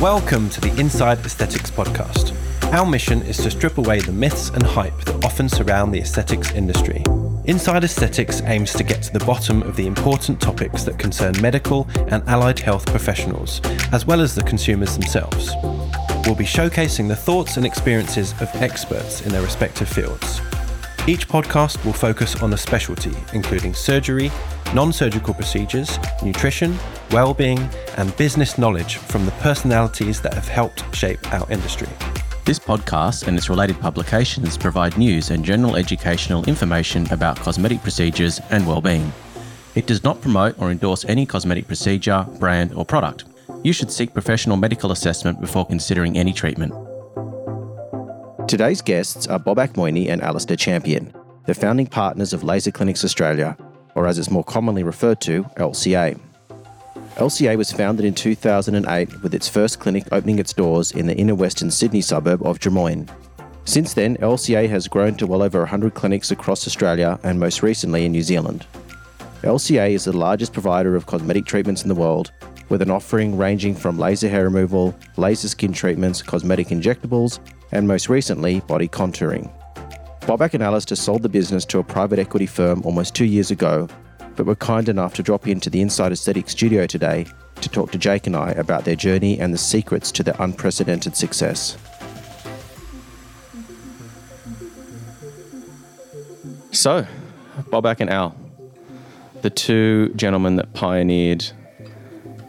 Welcome to the Inside Aesthetics podcast. Our mission is to strip away the myths and hype that often surround the aesthetics industry. Inside Aesthetics aims to get to the bottom of the important topics that concern medical and allied health professionals, as well as the consumers themselves. We'll be showcasing the thoughts and experiences of experts in their respective fields. Each podcast will focus on a specialty, including surgery, non surgical procedures, nutrition, well-being, and business knowledge from the personalities that have helped shape our industry. This podcast and its related publications provide news and general educational information about cosmetic procedures and well-being. It does not promote or endorse any cosmetic procedure, brand, or product. You should seek professional medical assessment before considering any treatment. Today's guests are Bob Akmoini and Alistair Champion, the founding partners of Laser Clinics Australia, or as it's more commonly referred to, LCA. LCA was founded in 2008 with its first clinic opening its doors in the inner western Sydney suburb of Drummoyne. Since then, LCA has grown to well over 100 clinics across Australia and most recently in New Zealand. LCA is the largest provider of cosmetic treatments in the world, with an offering ranging from laser hair removal, laser skin treatments, cosmetic injectables, and most recently, body contouring. Bobak and Alistair sold the business to a private equity firm almost two years ago but were kind enough to drop into the Inside Aesthetic studio today to talk to Jake and I about their journey and the secrets to their unprecedented success. So, Bobak and Al, the two gentlemen that pioneered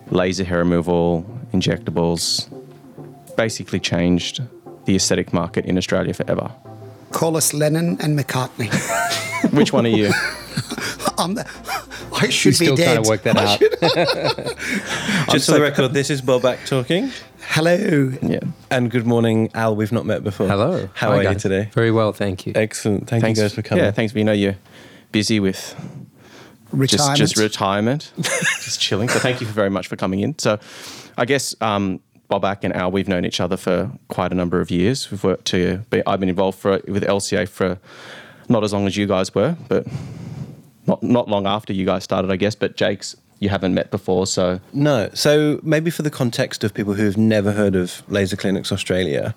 laser hair removal, injectables, basically changed the aesthetic market in Australia forever. Call us Lennon and McCartney. Which one are you? I'm the, I should He's be still dead. trying to work that out. Just for the record, this is Bobak talking. Hello. Yeah. And good morning, Al. We've not met before. Hello. How Hi, are you today? Very well, thank you. Excellent. Thank Thanks you guys for coming. Yeah, thanks. We know you're busy with Retirement. just just retirement, just chilling. So thank you very much for coming in. So, I guess um, Bobak and Al, we've known each other for quite a number of years. We've worked to. Be, I've been involved for with LCA for not as long as you guys were, but not not long after you guys started, I guess. But Jake's you haven't met before, so No. So maybe for the context of people who've never heard of Laser Clinics Australia,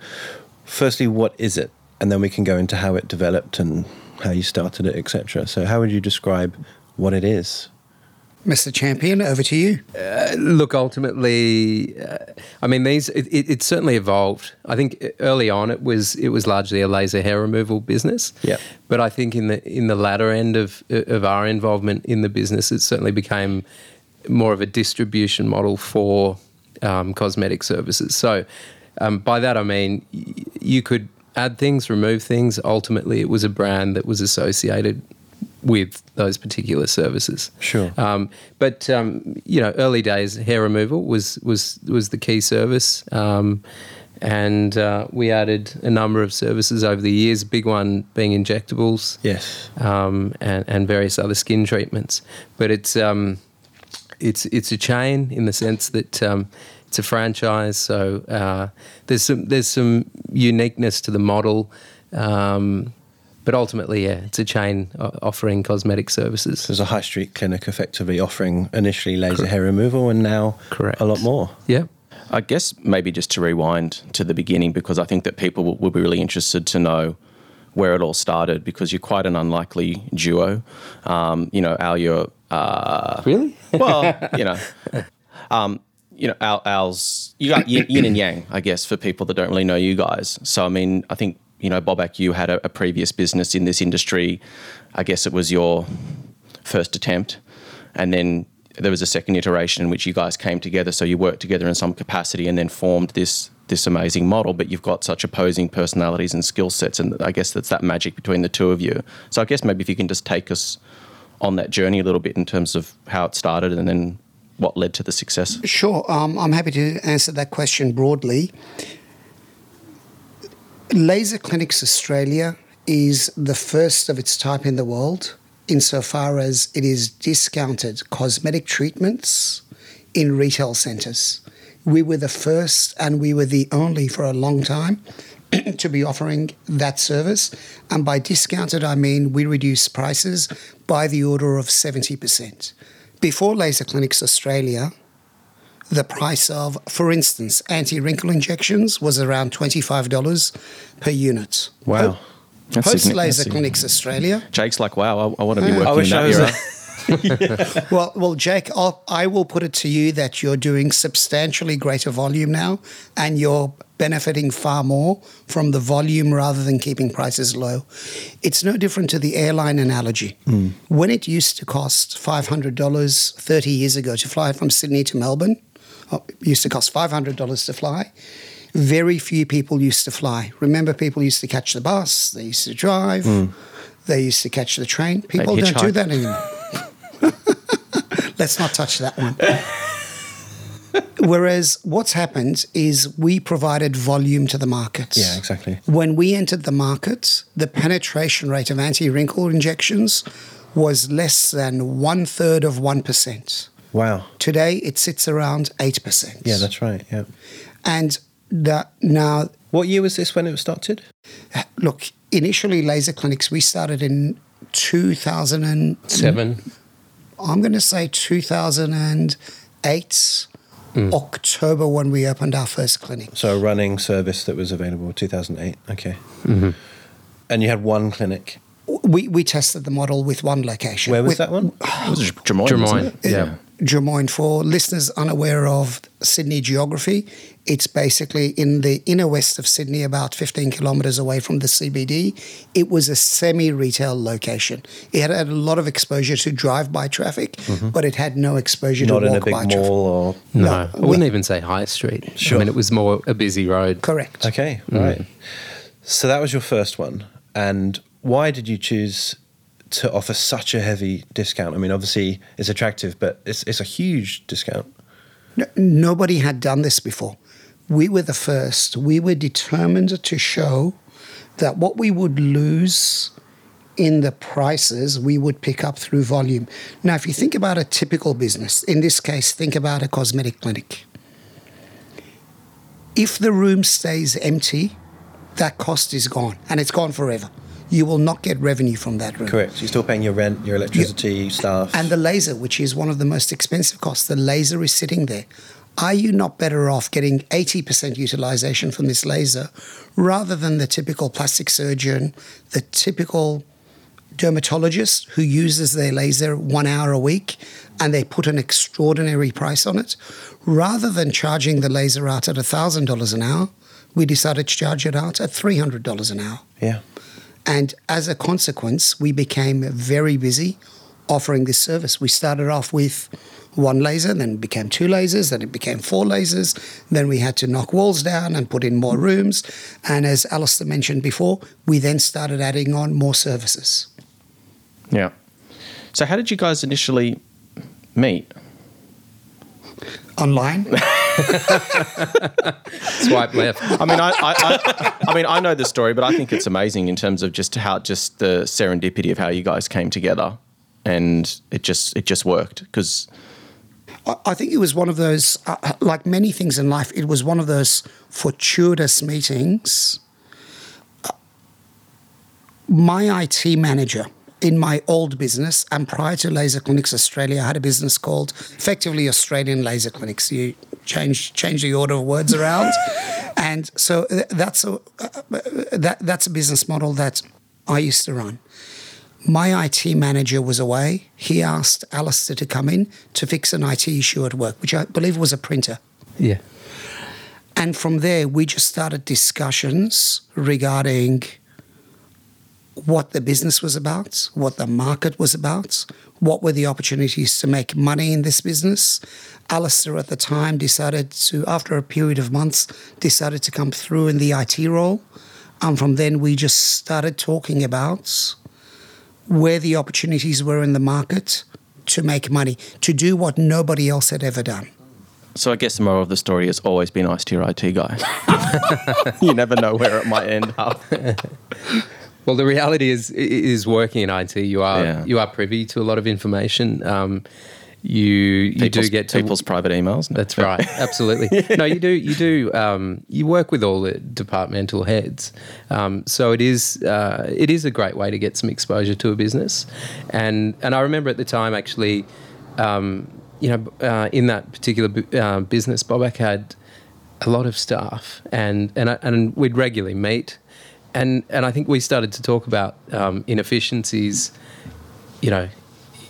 firstly, what is it? And then we can go into how it developed and how you started it, etc. So how would you describe what it is? Mr. Champion, over to you. Look, ultimately, uh, I mean, these it, it, it certainly evolved. I think early on it was it was largely a laser hair removal business. Yeah. But I think in the in the latter end of of our involvement in the business, it certainly became more of a distribution model for um, cosmetic services. So um, by that I mean y- you could add things, remove things. Ultimately, it was a brand that was associated with those particular services. Sure. Um, but um, you know, early days hair removal was was was the key service, um, and uh, we added a number of services over the years. Big one being injectables, Yes. um, and and various other skin treatments. But it's um, it's it's a chain in the sense that. Um, it's a franchise, so uh, there's some there's some uniqueness to the model, um, but ultimately, yeah, it's a chain offering cosmetic services. There's a high street clinic effectively offering initially laser hair removal and now Correct. a lot more. Yeah. I guess maybe just to rewind to the beginning because I think that people will, will be really interested to know where it all started because you're quite an unlikely duo. Um, you know, Al, you're uh, Really? well, you know, um, you know, Al, Al's you got yin, yin and yang, I guess, for people that don't really know you guys. So I mean, I think you know, Bobak, you had a, a previous business in this industry. I guess it was your first attempt, and then there was a second iteration in which you guys came together. So you worked together in some capacity, and then formed this this amazing model. But you've got such opposing personalities and skill sets, and I guess that's that magic between the two of you. So I guess maybe if you can just take us on that journey a little bit in terms of how it started, and then what led to the success. Sure. Um, I'm happy to answer that question broadly. Laser Clinics Australia is the first of its type in the world insofar as it is discounted cosmetic treatments in retail centres. We were the first and we were the only for a long time to be offering that service. And by discounted, I mean we reduce prices by the order of 70%. Before Laser Clinics Australia, the price of, for instance, anti wrinkle injections was around $25 per unit. Wow. That's Post Laser that's Clinics Australia. Jake's like, wow, I, I want to be Yeah. working I in wish I that was era. Well, well, Jake, I'll, I will put it to you that you're doing substantially greater volume now, and you're benefiting far more from the volume rather than keeping prices low. It's no different to the airline analogy. Hmm. When it used to cost five hundred dollars thirty years ago to fly from Sydney to Melbourne, oh, it used to cost five hundred dollars to fly. Very few people used to fly. Remember, people used to catch the bus, they used to drive, hmm. they used to catch the train. People don't do that anymore. Let's not touch that one. Whereas what's happened is we provided volume to the market. Yeah, exactly. When we entered the market, the penetration rate of anti wrinkle injections was less than one third of 1%. Wow. Today, it sits around 8%. Yeah, that's right. Yeah. And that now, What year was this when it was started? look, initially, laser clinics, we started in 2007. I'm going to say 2008, mm. October, when we opened our first clinic. So a running service that was available 2008. Okay. Mm-hmm. And you had one clinic. We, we tested the model with one location. Where was with that one? It was Drummoyne, Drummoyne, wasn't it? yeah. Drummoyne. For listeners unaware of Sydney geography, it's basically in the inner west of Sydney, about 15 kilometres away from the CBD. It was a semi retail location. It had, had a lot of exposure to drive by traffic, mm-hmm. but it had no exposure Not to in a walk big by mall traffic. or. No, No, I we- wouldn't even say high street. Sure. I mean, it was more a busy road. Correct. Okay, right. Mm. So that was your first one. And why did you choose to offer such a heavy discount? I mean, obviously it's attractive, but it's, it's a huge discount. No- Nobody had done this before. We were the first. We were determined to show that what we would lose in the prices, we would pick up through volume. Now, if you think about a typical business, in this case, think about a cosmetic clinic. If the room stays empty, that cost is gone and it's gone forever. You will not get revenue from that room. Correct. So you're still paying your rent, your electricity, staff. And the laser, which is one of the most expensive costs, the laser is sitting there. Are you not better off getting 80% utilization from this laser rather than the typical plastic surgeon, the typical dermatologist who uses their laser one hour a week and they put an extraordinary price on it? Rather than charging the laser out at $1,000 an hour, we decided to charge it out at $300 an hour. yeah. And as a consequence, we became very busy offering this service. We started off with one laser, then it became two lasers, then it became four lasers. Then we had to knock walls down and put in more rooms. And as Alistair mentioned before, we then started adding on more services. Yeah. So how did you guys initially meet? Online, Swipe left. I mean, I, I, I, I mean, I know the story, but I think it's amazing in terms of just how just the serendipity of how you guys came together, and it just it just worked because I- I think it was one of those, uh, like many things in life, it was one of those fortuitous meetings. Uh, My IT manager in my old business, and prior to Laser Clinics Australia, I had a business called effectively Australian Laser Clinics. You change change the order of words around, and so that's a uh, that that's a business model that I used to run. My IT manager was away. He asked Alistair to come in to fix an IT issue at work, which I believe was a printer. Yeah. And from there, we just started discussions regarding what the business was about, what the market was about, what were the opportunities to make money in this business. Alistair at the time decided to, after a period of months, decided to come through in the IT role. And from then, we just started talking about where the opportunities were in the market to make money, to do what nobody else had ever done. So I guess the moral of the story has always been nice to your IT guy. you never know where it might end up. Well, the reality is is working in IT. You are Yeah. you are privy to a lot of information. Um, you you do get to people's private emails. That's right. Absolutely. no, you do. You do. Um, you work with all the departmental heads, um, so it is. Uh, it is a great way to get some exposure to a business, and and I remember at the time actually. Um, you know, uh, in that particular bu- uh, business, Bobak had a lot of staff, and and I- and we'd regularly meet, and and I think we started to talk about um, inefficiencies, you know,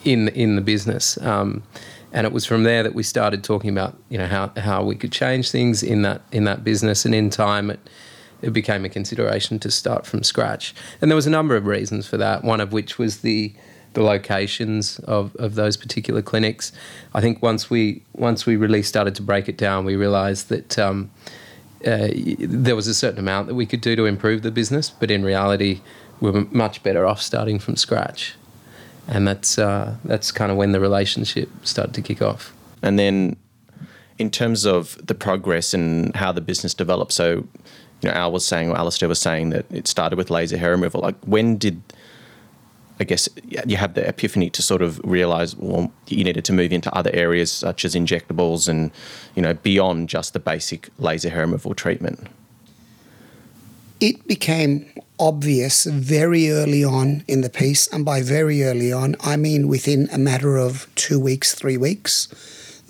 in in the business. Um, and it was from there that we started talking about, you know, how, how we could change things in that in that business, and in time, it it became a consideration to start from scratch. And there was a number of reasons for that. One of which was the the locations of, of those particular clinics. I think once we once we really started to break it down, we realised that um, uh, there was a certain amount that we could do to improve the business, but in reality, we were much better off starting from scratch. And that's uh, that's kind of when the relationship started to kick off. And then, in terms of the progress and how the business developed, so you know, Al was saying, or Alistair was saying that it started with laser hair removal. Like, when did I guess you have the epiphany to sort of realize well you needed to move into other areas such as injectables and you know beyond just the basic laser hair removal treatment. It became obvious very early on in the piece, and by very early on, I mean within a matter of two weeks, three weeks,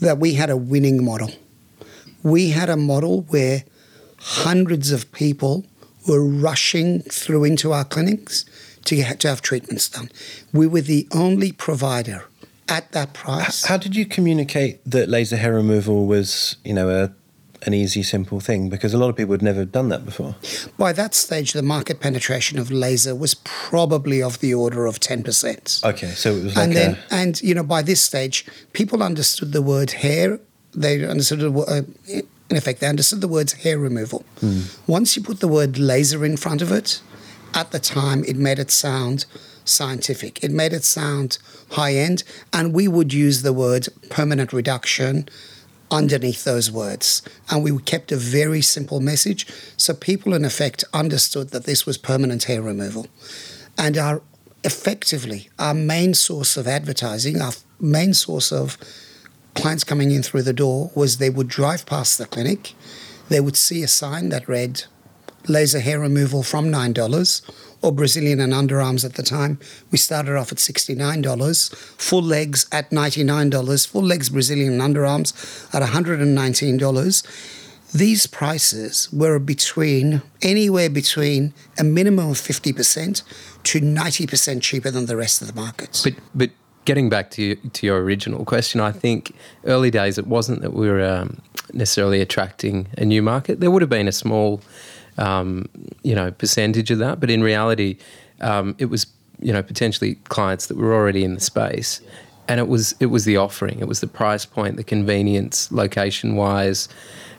that we had a winning model. We had a model where hundreds of people were rushing through into our clinics to, get, to have treatments done. We were the only provider at that price. How did you communicate that laser hair removal was, you know, a an easy, simple thing? Because a lot of people had never done that before. By that stage, the market penetration of laser was probably of the order of ten percent. Okay, so it was like and then, a, and you know, by this stage, people understood the word hair. They understood the word. Uh, in effect, they understood the words hair removal. Once you put the word laser in front of it, at the time, it made it sound scientific. It made it sound high end, and we would use the word permanent reduction underneath those words. And we kept a very simple message, so people, in effect, understood that this was permanent hair removal. And our effectively our main source of advertising, our main source of clients coming in through the door was they would drive past the clinic, they would see a sign that read laser hair removal from $9 or Brazilian and underarms at the time. We started off at $69, full legs at $99, full legs Brazilian and underarms at $119. These prices were between anywhere between a minimum of 50% to 90% cheaper than the rest of the markets. But but getting back to to your original question, I think early days it wasn't that we were um, necessarily attracting a new market. There would have been a small, um, you know, percentage of that, but in reality, um, it was you know potentially clients that were already in the space, and it was it was the offering, it was the price point, the convenience, location wise.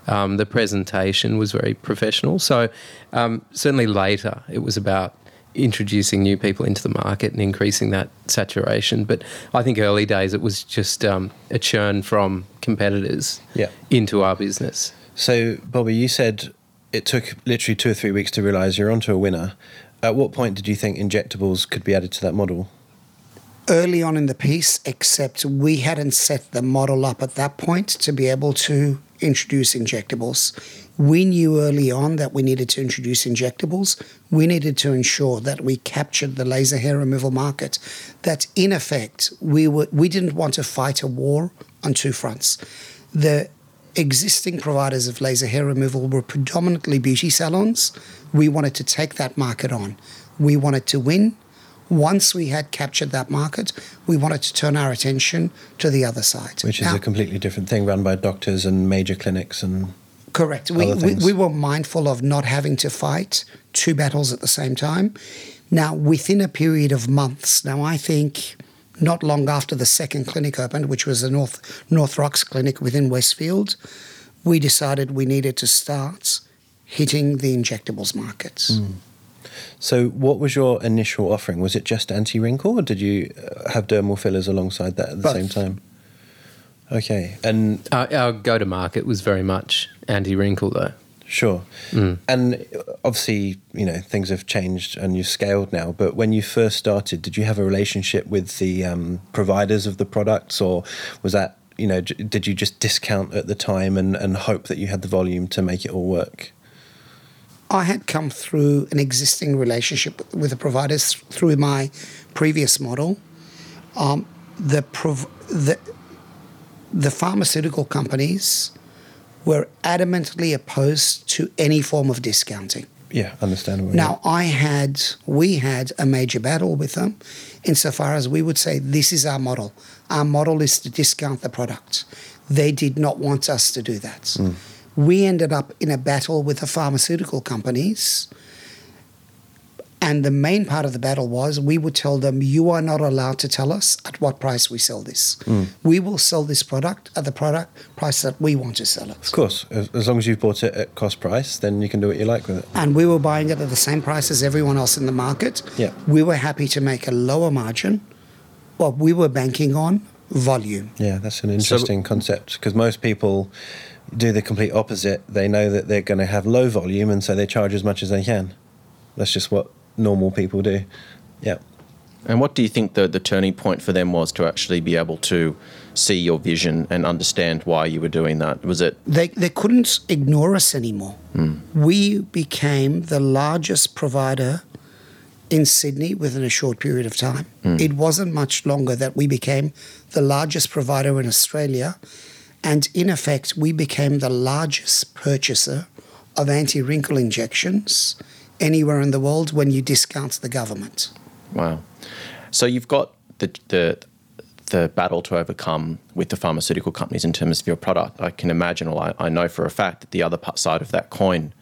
Um, the presentation was very professional. So, um, certainly later, it was about introducing new people into the market and increasing that saturation. But I think early days it was just um, a churn from competitors Yeah. into our business. So, Bobby, you said it took literally two or three weeks to realize you're onto a winner. At what point did you think injectables could be added to that model? early on in the piece, except we hadn't set the model up at that point to be able to introduce injectables. We knew early on that we needed to introduce injectables. We needed to ensure that we captured the laser hair removal market. That in effect, we were we didn't want to fight a war on two fronts. The existing providers of laser hair removal were predominantly beauty salons. We wanted to take that market on. We wanted to win. Once we had captured that market, we wanted to turn our attention to the other side. Which is Now- a completely different thing run by doctors and major clinics and Correct. We, we, we were mindful of not having to fight two battles at the same time. Now, within a period of months, now I think not long after the second clinic opened, which was the North, North Rocks clinic within Westfield, we decided we needed to start hitting the injectables markets. Hmm. So, what was your initial offering? Was it just anti wrinkle, or did you uh, have dermal fillers alongside that at the Both. same time? Okay, and Our, our go to market was very much anti wrinkle, though. Sure, and obviously, you know, things have changed and you've scaled now. But when you first started, did you have a relationship with the um, providers of the products, or was that you know, j- did you just discount at the time and, and hope that you had the volume to make it all work? I had come through an existing relationship with the providers through my previous model. Um, the, prov- the the pharmaceutical companies were adamantly opposed to any form of discounting. Yeah, understandable. Now, I had, we had a major battle with them insofar as we would say, this is our model. Our model is to discount the product. They did not want us to do that. Hmm. We ended up in a battle with the pharmaceutical companies. And the main part of the battle was we would tell them, you are not allowed to tell us at what price we sell this. Hmm. We will sell this product at the product price that we want to sell it. Of course, as, as long as you've bought it at cost price, then you can do what you like with it. and we were buying it at the same price as everyone else in the market. Yeah. We were happy to make a lower margin. Well, we were banking on volume. Yeah, that's an interesting concept because most people do the complete opposite. They know that they're going to have low volume, and so they charge as much as they can. That's just what normal people do. Yeah. And what do you think the, the turning point for them was to actually be able to see your vision and understand why you were doing that? Was it They, they couldn't ignore us anymore. Hmm. We became the largest provider in Sydney within a short period of time. Hmm. It wasn't much longer that we became the largest provider in Australia. And in effect, we became the largest purchaser of anti wrinkle injections anywhere in the world when you discount the government. Wow. So you've got the the the battle to overcome with the pharmaceutical companies in terms of your product. I can imagine, or I, I know for a fact that the other side of that coin,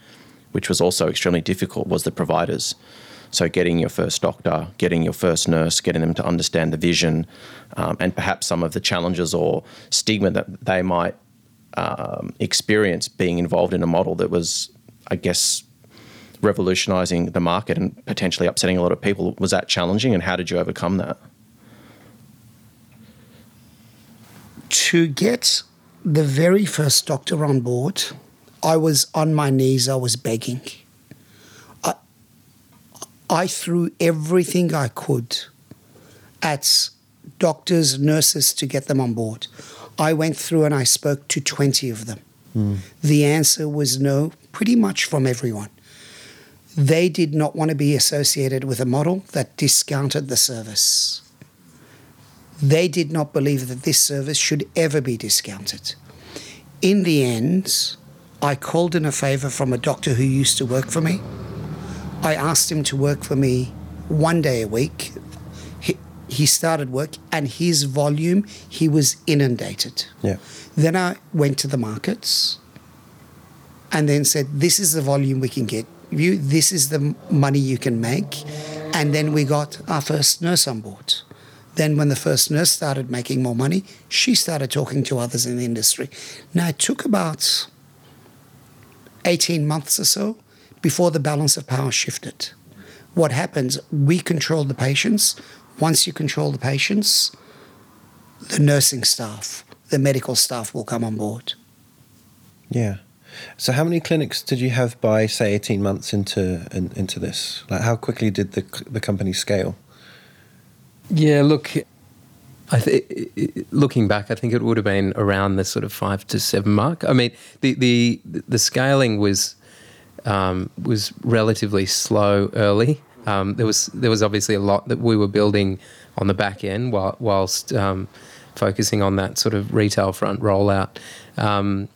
which was also extremely difficult, was the providers. So getting your first doctor, getting your first nurse, getting them to understand the vision, um, and perhaps some of the challenges or stigma that they might um, experience being involved in a model that was, I guess, revolutionizing the market and potentially upsetting a lot of people. Was that challenging, and how did you overcome that? to get the very first doctor on board, I was on my knees, I was begging. I, I threw everything I could at doctors, nurses to get them on board. I went through and I spoke to 20 of them. Hmm. The answer was no, pretty much from everyone. They did not want to be associated with a model that discounted the service they did not believe that this service should ever be discounted. In the end, I called in a favor from a doctor who used to work for me. I asked him to work for me one day a week. He, he started work, and his volume, he was inundated. Yeah. Then I went to the markets and then said, This is the volume we can get you, this is the money you can make. And then we got our first nurse on board. Then, when the first nurse started making more money, she started talking to others in the industry. Now, it took about 18 months or so before the balance of power shifted. What happens? We control the patients. Once you control the patients, the nursing staff, the medical staff will come on board. Yeah. So, how many clinics did you have by, say, eighteen months into in, into this? Like, how quickly did the the company scale? Yeah, look, I th- looking back, I think it would have been around the sort of five to seven mark. I mean, the the the scaling was um, was relatively slow early. Um, there was there was obviously a lot that we were building on the back end while, whilst um, focusing on that sort of retail front rollout. Um,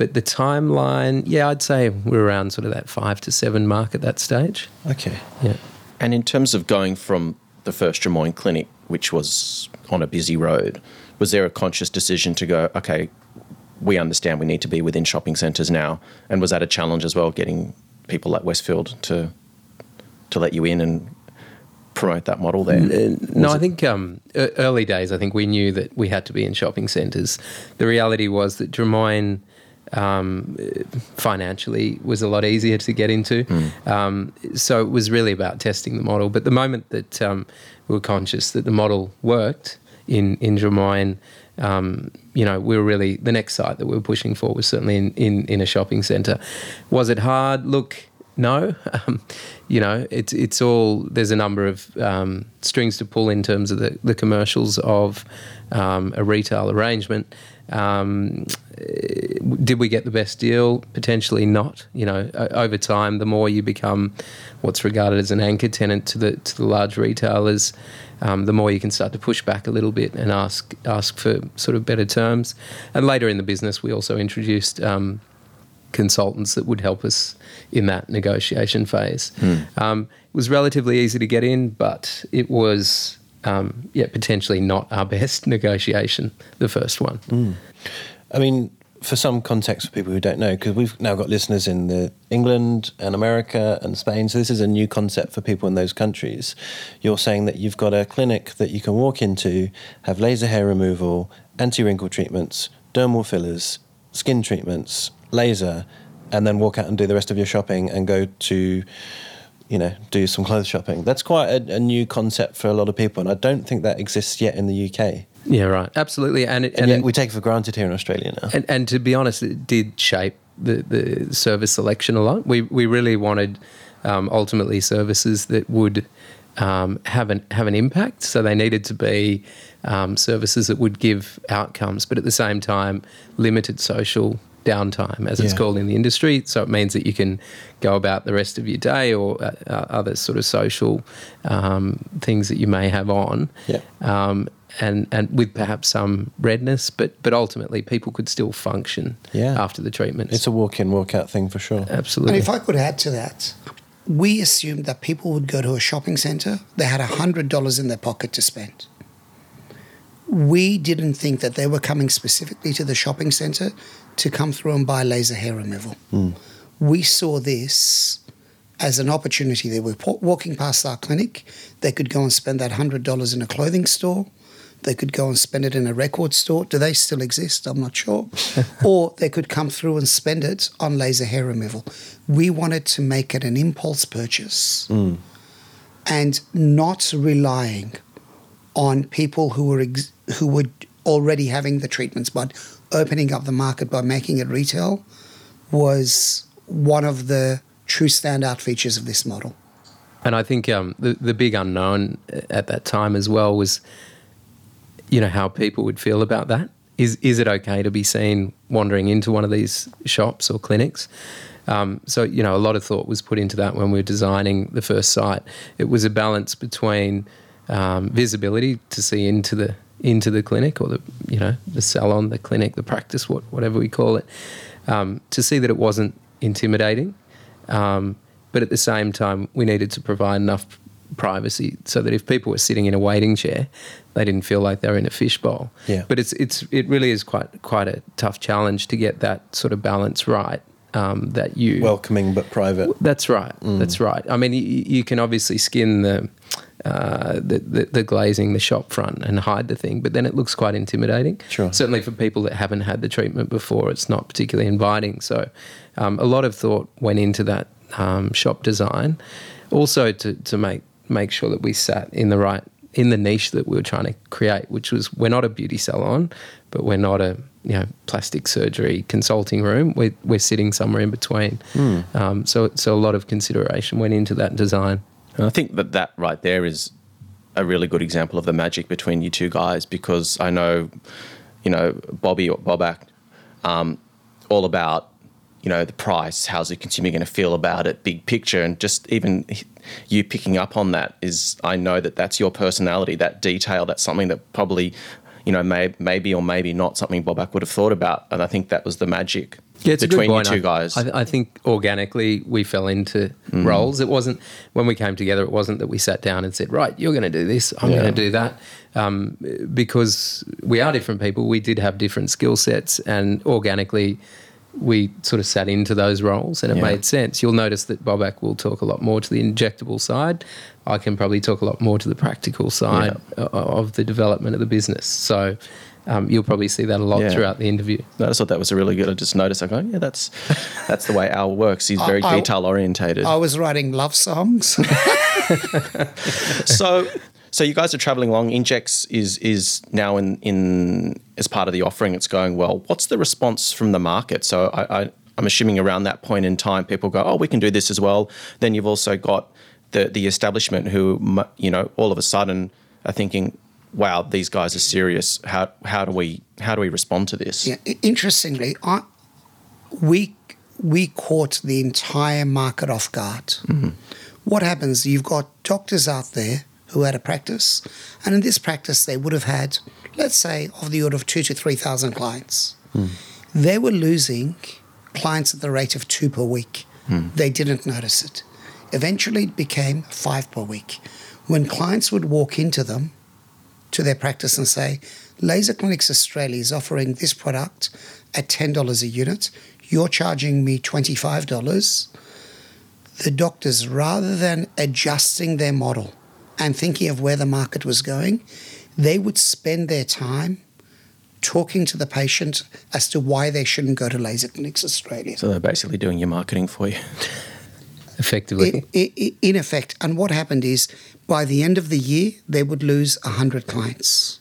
but the timeline, yeah, I'd say we're around sort of that five to seven mark at that stage. Okay. Yeah. And in terms of going from the first Drummoyne clinic, which was on a busy road, was there a conscious decision to go, okay, we understand we need to be within shopping centres now? And was that a challenge as well, getting people like Westfield to to let you in and promote that model there? No, Was I think um, early days, I think we knew that we had to be in shopping centres. The reality was that Drummoyne um, financially was a lot easier to get into. Um, so it was really about testing the model. But the moment that um, we were conscious that the model worked in, in Drummoyne, um, you know, we were really, the next site that we were pushing for was certainly in, in, in a shopping centre. Was it hard? Look, no. Um, you know, it's it's all there's a number of um, strings to pull in terms of the, the commercials of um, a retail arrangement. Um, did we get the best deal? Potentially not. You know, over time, the more you become what's regarded as an anchor tenant to the to the large retailers, um, the more you can start to push back a little bit and ask ask for sort of better terms. And later in the business, we also introduced. Um, consultants that would help us in that negotiation phase. Um, it was relatively easy to get in, but it was um, yeah potentially not our best negotiation, the first one. I mean, for some context for people who don't know, because we've now got listeners in the England and America and Spain, so this is a new concept for people in those countries. You're saying that you've got a clinic that you can walk into, have laser hair removal, anti-wrinkle treatments, dermal fillers, skin treatments, laser, and then walk out and do the rest of your shopping and go to you know, do some clothes shopping. That's quite a, a new concept for a lot of people, and I don't think that exists yet in the UK. Yeah, right. Absolutely, and it, And, and, we take it for granted here in Australia now. and and to be honest, it did shape the the service selection a lot. We we really wanted um, ultimately services that would um, have an have an impact. So they needed to be um, services that would give outcomes, but at the same time, limited social downtime, as it's called in the industry. So it means that you can go about the rest of your day or uh, uh, other sort of social um, things that you may have on. Yeah. Um, and, and with perhaps some redness, but but ultimately people could still function Yeah. after the treatment. It's a walk in, walk out thing for sure. Absolutely. And if I could add to that, we assumed that people would go to a shopping centre, they had $100 in their pocket to spend. We didn't think that they were coming specifically to the shopping centre to come through and buy laser hair removal. Hmm. We saw this as an opportunity. They were po- walking past our clinic, they could go and spend that $100 in a clothing store. They could go and spend it in a record store. Do they still exist? I'm not sure. or they could come through and spend it on laser hair removal. We wanted to make it an impulse purchase hmm. and not relying on people who were ex- who were already having the treatments, but opening up the market by making it retail was one of the true standout features of this model. And I think um, the the big unknown at that time as well was, you know, how people would feel about that. Is is it okay to be seen wandering into one of these shops or clinics? Um, so you know, a lot of thought was put into that when we were designing the first site. It was a balance between um, visibility to see into the into the clinic or the you know the salon, the clinic, the practice, what, whatever we call it, um, to see that it wasn't intimidating. Um, but at the same time, we needed to provide enough privacy so that if people were sitting in a waiting chair, they didn't feel like they were in a fishbowl. Yeah. But it's it's it really is quite quite a tough challenge to get that sort of balance right. Um, that you Welcoming but private. that's right. Mm. That's right. I mean, you, you can obviously skin the, uh, the, the the glazing, the shop front, and hide the thing, but then it looks quite intimidating. Sure. Certainly for people that haven't had the treatment before, it's not particularly inviting. So, um, a lot of thought went into that um, shop design, also to to make make sure that we sat in the right in the niche that we were trying to create, which was we're not a beauty salon, but we're not a you know plastic surgery consulting room. We're we're sitting somewhere in between. Um, so so a lot of consideration went into that design. And I think that that right there is a really good example of the magic between you two guys because I know, you know, Bobby or Bobak, um, all about, you know, the price, how's the consumer going to feel about it, big picture, and just even you picking up on that is, I know that that's your personality, that detail, that's something that probably, you know, may, maybe or maybe not something Bobak would have thought about, and I think that was the magic Yeah, it's a good between you two guys. I, I think organically we fell into roles. It wasn't when we came together. It wasn't that we sat down and said, "Right, you're going to do this. I'm Yeah. going to do that," um, because we are different people. We did have different skill sets, and organically we sort of sat into those roles, and it Yeah. made sense. You'll notice that Bobak will talk a lot more to the injectable side. I can probably talk a lot more to the practical side o- of the development of the business. So. Um, you'll probably see that a lot Yeah. throughout the interview. No, I just thought that was a really good. I just noticed. I go, yeah, that's that's the way Al works. He's very I- I- detail orientated. I was writing love songs. so, so you guys are traveling along. Injex is is now in in as part of the offering. It's going well. What's the response from the market? So I, I I'm assuming around that point in time, people go, oh, we can do this as well. Then you've also got the the establishment who you know all of a sudden are thinking. Wow, these guys are serious. How how do we how do we respond to this? Yeah, interestingly, I we we caught the entire market off guard. Mm-hmm. What happens? You've got doctors out there who had a practice, and in this practice, they would have had, let's say, of the order of two to three thousand clients. Hmm. They were losing clients at the rate of two per week. Hmm. They didn't notice it. Eventually, it became five per week. When clients would walk into them, to their practice and say, Laser Clinics Australia is offering this product at $10 a unit. You're charging me $25. The doctors, rather than adjusting their model and thinking of where the market was going, they would spend their time talking to the patient as to why they shouldn't go to Laser Clinics Australia. So they're basically doing your marketing for you. Effectively. I- I- in effect, and what happened is by the end of the year, they would lose 100 clients.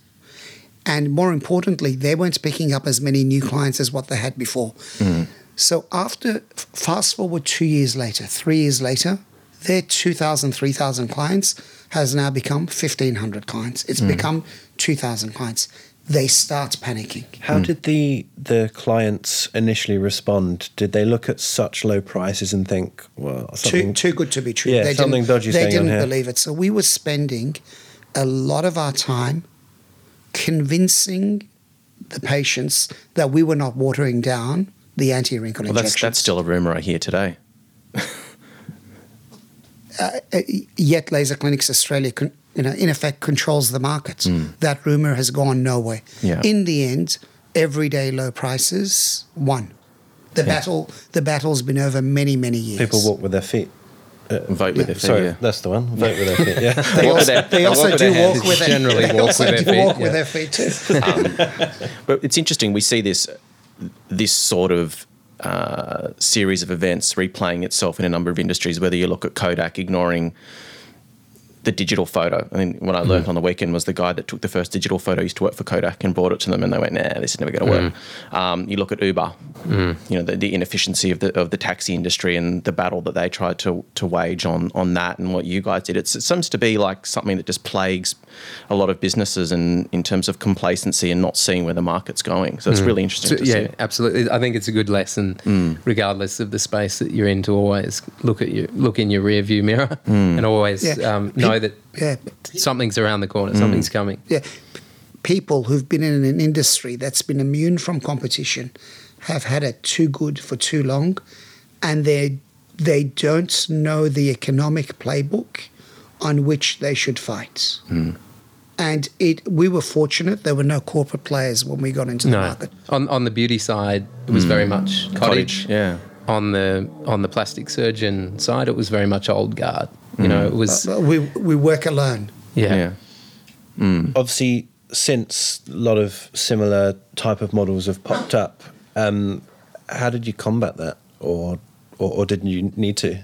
And more importantly, they weren't picking up as many new clients as what they had before. Mm. So after, fast forward two years later, three years later, their 2,000, 3,000 clients has now become 1,500 clients. It's mm. become 2,000 clients. They start panicking. How did the the clients initially respond? Did they look at such low prices and think, well, too, too good to be true. Yeah, they something didn't, They going didn't here. believe it. So we were spending a lot of our time convincing the patients that we were not watering down the anti-wrinkle Well, that's that's still a rumor I hear today. Uh, yet Laser Clinics Australia, con- you know, in effect, controls the market. Hmm. That rumor has gone nowhere. Yeah. In the end, everyday low prices won. The battle, the battle's been over many, many years. people walk with their feet? Uh, vote with their feet. Sorry, yeah. that's the one. Vote with their feet. Yeah. They Walk also, their- they they also walk with do their walk with their Generally they walk also with their do feet, walk with their feet too. Um, but it's interesting. We see this this sort of uh, series of events replaying itself in a number of industries. Whether you look at Kodak ignoring the digital photo. I mean, what I learned mm. on the weekend was the guy that took the first digital photo used to work for Kodak and brought it to them, and they went, "Nah, this is never going to work." Mm. Um, you look at Uber, mm. you know, the, the inefficiency of the of the taxi industry and the battle that they tried to to wage on on that, and what you guys did. It's, it seems to be like something that just plagues a lot of businesses, and in terms of complacency and not seeing where the market's going. So it's really interesting So, to yeah, see. absolutely. I think it's a good lesson, regardless of the space that you're in, to always look at your look in your rear view mirror and always Yeah. um, know Pe- that yeah. something's around the corner, something's mm. coming. Yeah, P- people who've been in an industry that's been immune from competition have had it too good for too long, and they they don't know the economic playbook on which they should fight. Mm. And it, we were fortunate there were no corporate players when we got into the No, market. on on the beauty side, it was very mm. much cottage. yeah. On the on the plastic surgeon side, it was very much old guard. You know, it was But we we work alone. yeah. yeah. Obviously, since a lot of similar type of models have popped up, um, how did you combat that, or, or or didn't you need to?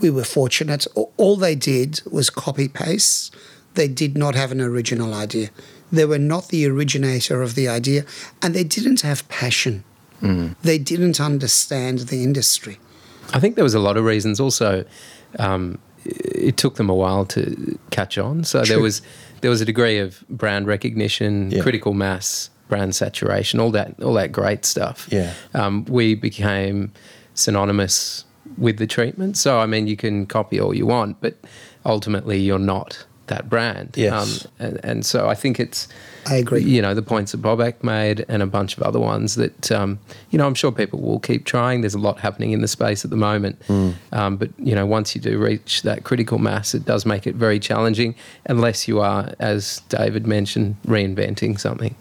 we were fortunate. All they did was copy paste. They did not have an original idea. They were not the originator of the idea, and they didn't have passion. They didn't understand the industry. I think there was a lot of reasons. Also, um, it took them a while to catch on. So there was there was a degree of brand recognition, Yeah. critical mass, brand saturation, all that all that great stuff. Yeah. um, we became synonymous with the treatment. So I mean, you can copy all you want, but ultimately, you're not that brand. Um, Yes. and, and so I think it's I agree. you know the points that Bobak made and a bunch of other ones that um, you know I'm sure people will keep trying. There's a lot happening in the space at the moment, um, but you know once you do reach that critical mass, it does make it very challenging unless you are, as David mentioned, reinventing something.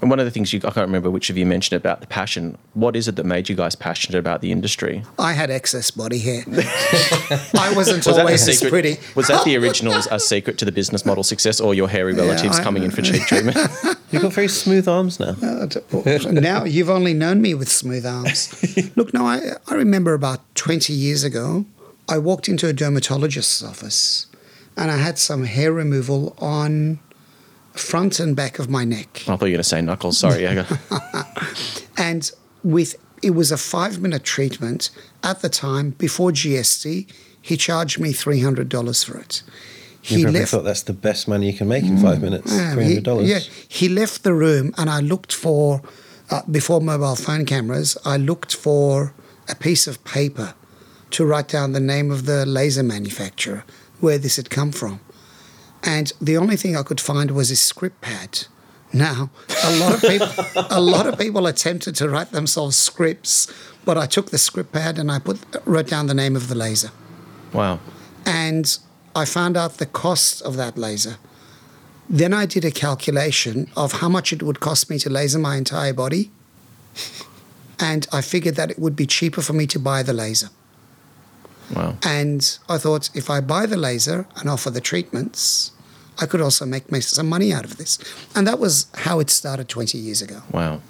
And one of the things you, I can't remember which of you mentioned about the passion. What is it that made you guys passionate about the industry? I had excess body hair. I wasn't Was that the always as pretty. Was that the original uh, secret to the business model success, or your hairy relatives I- coming in for cheap treatment? You've got very smooth arms now. now you've only known me with smooth arms. Look, no, I, I remember about 20 years ago, I walked into a dermatologist's office and I had some hair removal on front and back of my neck. I thought you were going to say knuckles. Sorry, I And with it was a five minute treatment at the time before GST. He charged me three hundred dollars for it. You He probably left. thought that's the best money you can make in five minutes. Yeah, Three hundred dollars. He, yeah, he left the room, and I looked for uh, before mobile phone cameras, I looked for a piece of paper to write down the name of the laser manufacturer, where this had come from. And the only thing I could find was a script pad. Now, a lot of people, a lot of people attempted to write themselves scripts, but I took the script pad and I put wrote down the name of the laser, Wow. and I found out the cost of that laser. Then I did a calculation of how much it would cost me to laser my entire body, and I figured that it would be cheaper for me to buy the laser. Wow. And I thought if I buy the laser and offer the treatments, I could also make me some money out of this. And that was how it started 20 years ago. Wow.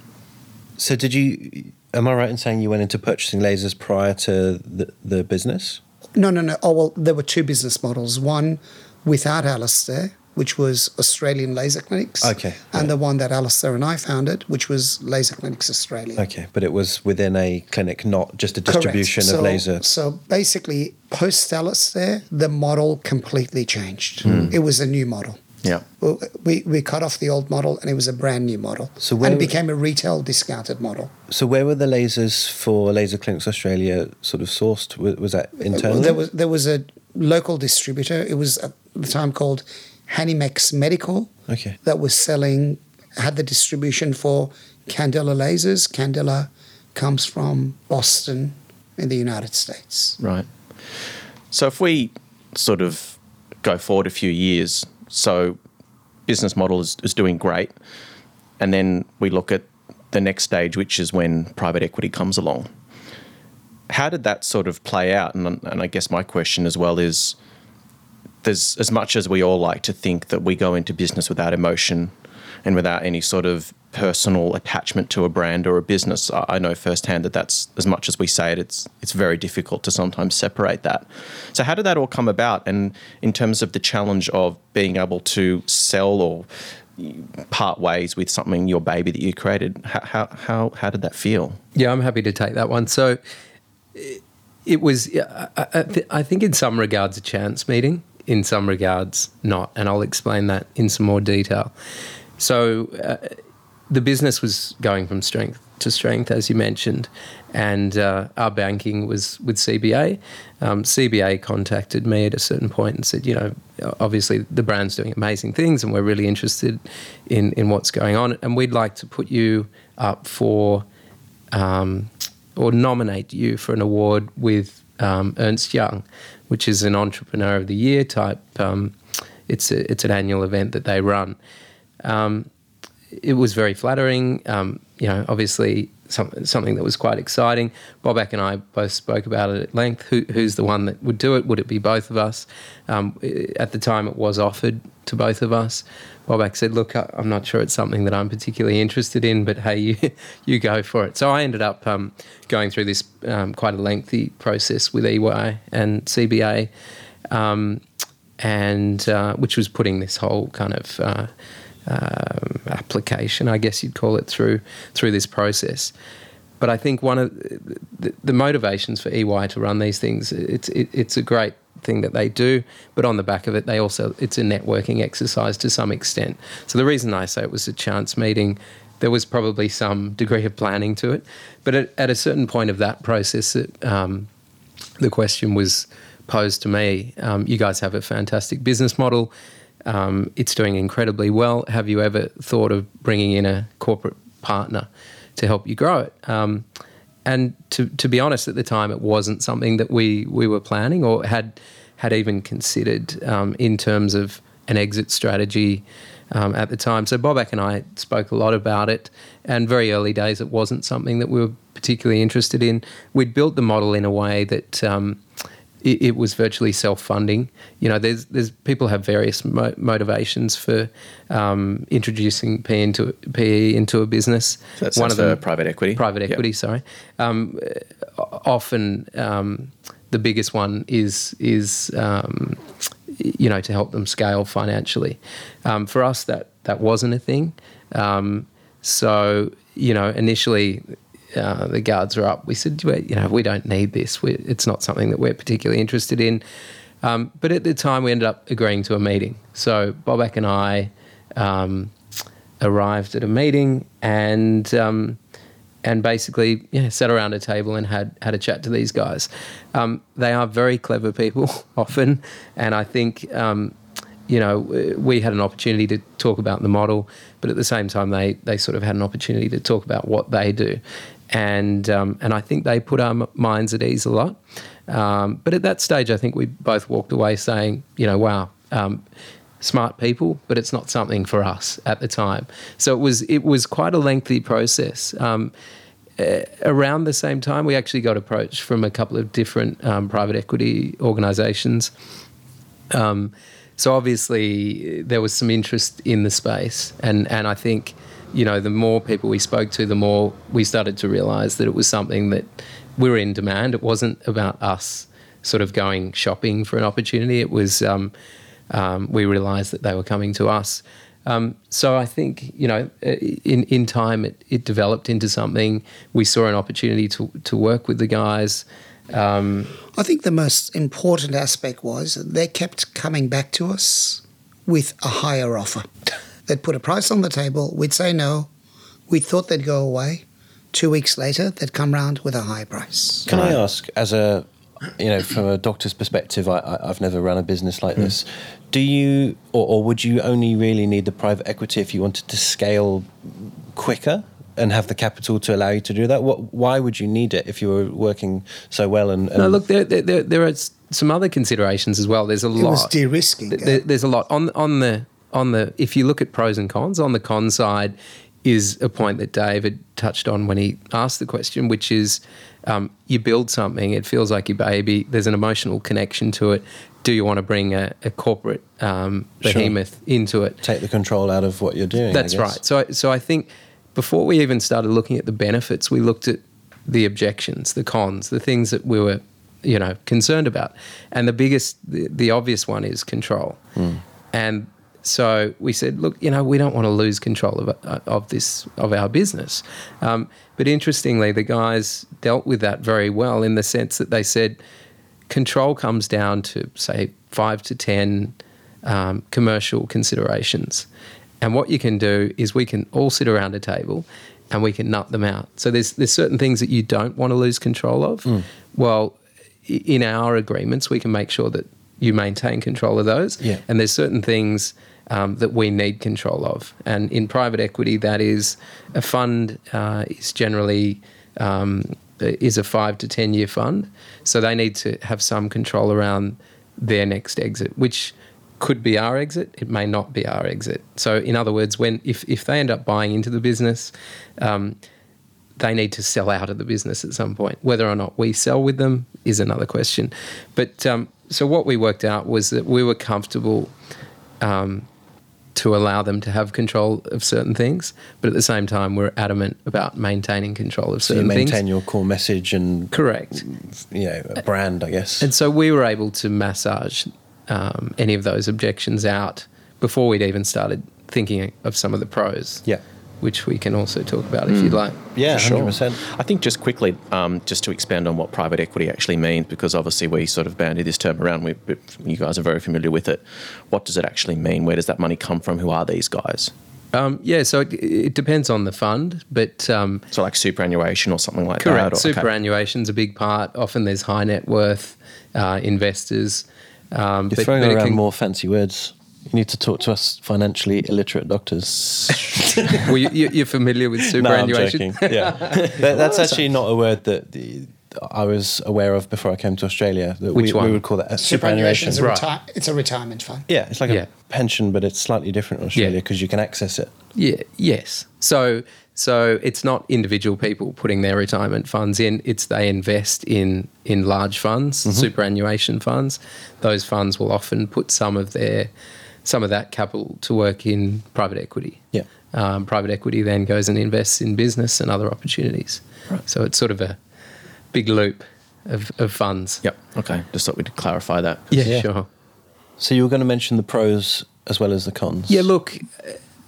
So did you? Am I right in saying you went into purchasing lasers prior to the, the business? No, no, no. Oh, well, there were two business models. One without Alistair, which was Australian Laser Clinics. Okay, And yeah. the one that Alistair and I founded, which was Laser Clinics Australia. Okay, but it was within a clinic, not just a distribution so, of laser. So basically, post Alistair, the model completely changed. Hmm. It was a new model. Yeah. We, we cut off the old model and it was a brand new model. So and where- it became a retail discounted model. So where were the lasers for Laser Clinics Australia sort of sourced? Was, was that internally? There was there was a local distributor. It was at the time called Hanimex Medical okay. that was selling had the distribution for Candela lasers. Candela comes from Boston in the United States. Right. So if we sort of go forward a few years, so business model is, is doing great, and then we look at the next stage, which is when private equity comes along. How did that sort of play out? And, and I guess my question as well is there's as much as we all like to think that we go into business without emotion and without any sort of personal attachment to a brand or a business. I know firsthand that that's as much as we say it, it's it's very difficult to sometimes separate that. So how did that all come about? And in terms of the challenge of being able to sell or part ways with something your baby that you created, how how how, did that feel? Yeah, I'm happy to take that one. So it, was, I, I, I think, in some regards, a chance meeting, in some regards, not. And I'll explain that in some more detail. So uh, the business was going from strength to strength, as you mentioned, and uh, our banking was with CBA. Um, CBA contacted me at a certain point and said, you know, obviously the brand's doing amazing things, and we're really interested in in what's going on, and we'd like to put you up for. Um, or nominate you for an award with um, Ernst Young, which is an Entrepreneur of the Year type. Um, it's a, it's an annual event that they run. Um, it was very flattering. Um, you know, obviously some, something that was quite exciting. Bobak and I both spoke about it at length. Who, who's the one that would do it? Would it be both of us? Um, at the time, it was offered to both of us. Bobak said, "Look, I- I'm not sure it's something that I'm particularly interested in, but hey, you you go for it." So I ended up um, going through this um, quite a lengthy process with EY and CBA, um, and uh, which was putting this whole kind of uh, um, application, I guess you'd call it, through through this process. But I think one of the, the motivations for EY to run these things, it's it, it's a great thing that they do, but on the back of it, they also it's a networking exercise to some extent. So the reason I say it was a chance meeting, there was probably some degree of planning to it, but at, at a certain point of that process, it, um, the question was posed to me. Um, you guys have a fantastic business model. Um, it's doing incredibly well. Have you ever thought of bringing in a corporate partner to help you grow it? And to, to be honest, at the time, it wasn't something that we, we were planning or had had even considered um, in terms of an exit strategy um, at the time. So Bobak and I spoke a lot about it, and very early days, it wasn't something that we were particularly interested in. We'd built the model in a way that um, it, it was virtually self-funding. You know, there's there's people have various mo- motivations for um, introducing PE into PE into a business. That's One of the private equity. Private Yep. equity, sorry. Um, often um, the biggest one is is um, you know to help them scale financially. Um, for us, that that wasn't a thing. Um, so you know, initially. Uh, the guards were up. We said, you know, we don't need this. we it's not something that we're particularly interested in. Um, but at the time, we ended up agreeing to a meeting. So Bobak and I um, arrived at a meeting, and um, and basically yeah, sat around a table and had had a chat to these guys. Um, they are very clever people often, and I think um, you know we had an opportunity to talk about the model, but at the same time they they sort of had an opportunity to talk about what they do, and um, and I think they put our minds at ease a lot. Um, but at that stage, I think we both walked away saying, you know, wow. Um, smart people, but it's not something for us at the time. So it was it was quite a lengthy process. Um, uh, around the same time, we actually got approached from a couple of different um, private equity organisations. Um, so obviously there was some interest in the space, and and I think you know the more people we spoke to, the more we started to realise that it was something that we were in demand. It wasn't about us sort of going shopping for an opportunity. It was um, um, we realised that they were coming to us. Um, so I think you know, in in time, it, it developed into something. We saw an opportunity to to work with the guys. Um, I think the most important aspect was they kept coming back to us with a higher offer. They'd put a price on the table. We'd say no. We thought they'd go away. Two weeks later, they'd come round with a high price. Can I ask, as a you know, from a doctor's perspective, I, I, have never run a business like hmm. this. Do you, or, or would you only really need the private equity if you wanted to scale quicker? and have the capital to allow you to do that? What, why would you need it if you were working so well? And, and no, look, there, there, there are some other considerations as well. There's a It lot. was de-risking. There, there's a lot on on the on the. If you look at pros and cons, on the con side is a point that David touched on when he asked the question, which is um, you build something, it feels like your baby. There's an emotional connection to it. Do you want to bring a, a corporate um, Sure. behemoth into it? take the control out of what you're doing. That's right. So, I- so I think before we even started looking at the benefits, we looked at the objections, the cons, the things that we were, you know, concerned about. And the biggest, the, the obvious one is control. And so we said, look, you know, we don't want to lose control of uh, of this of our business. Um, but interestingly, the guys dealt with that very well in the sense that they said control comes down to say five to ten um, commercial considerations, and what you can do is we can all sit around a table and we can nut them out. So there's there's certain things that you don't want to lose control of. Well, in our agreements, we can make sure that you maintain control of those. Yeah. And there's certain things um, that we need control of. And in private equity, that is a fund uh, is generally um, is a five to ten year fund, so they need to have some control around their next exit, which could be our exit. It may not be our exit. So in other words, when if if they end up buying into the business. Um, they need to sell out of the business at some point. Whether or not we sell with them is another question. But um, so what we worked out was that we were comfortable um, to allow them to have control of certain things, but at the same time, we're adamant about maintaining control of So you certain maintain things. your core message and Correct. you know a brand, I guess. And so we were able to massage um, any of those objections out before we'd even started thinking of some of the pros. Yeah. Which we can also talk about if you'd like. yeah, sure. hundred percent. I think just quickly, um, just to expand on what private equity actually means, because obviously we sort of bandied this term around. We, we- you guys are very familiar with it. What does it actually mean? Where does that money come from? Who are these guys? Um, yeah, so it, it depends on the fund, but um, So like superannuation or something like correct. that. or- okay. Superannuation's a big part. Often there's high net worth uh, investors. Um, You're but- throwing but around can- more fancy words. You need to talk to us financially illiterate doctors. well, you, you- you're familiar with no, I'm superannuation. joking. Yeah, That- that's actually not a word that the, I was aware of before I came to Australia. That Which we, one? we would call that a Superannuation superannuation. is a, Right. reti- it's a retirement fund. Yeah, it's like Yeah. a pension, but it's slightly different in Australia Yeah. because you can access it. Yeah. Yes. So so it's not individual people putting their retirement funds in. It's they invest in in large funds, Mm-hmm. superannuation funds. Those funds will often put some of their some of that capital to work in private equity. Yeah. Um, private equity then goes and invests in business and other opportunities. Right. So it's sort of a big loop of, of funds. Yep. Okay. Just thought we'd clarify that. Yeah, Yeah. sure. So you were going to mention the pros as well as the cons. Yeah, look,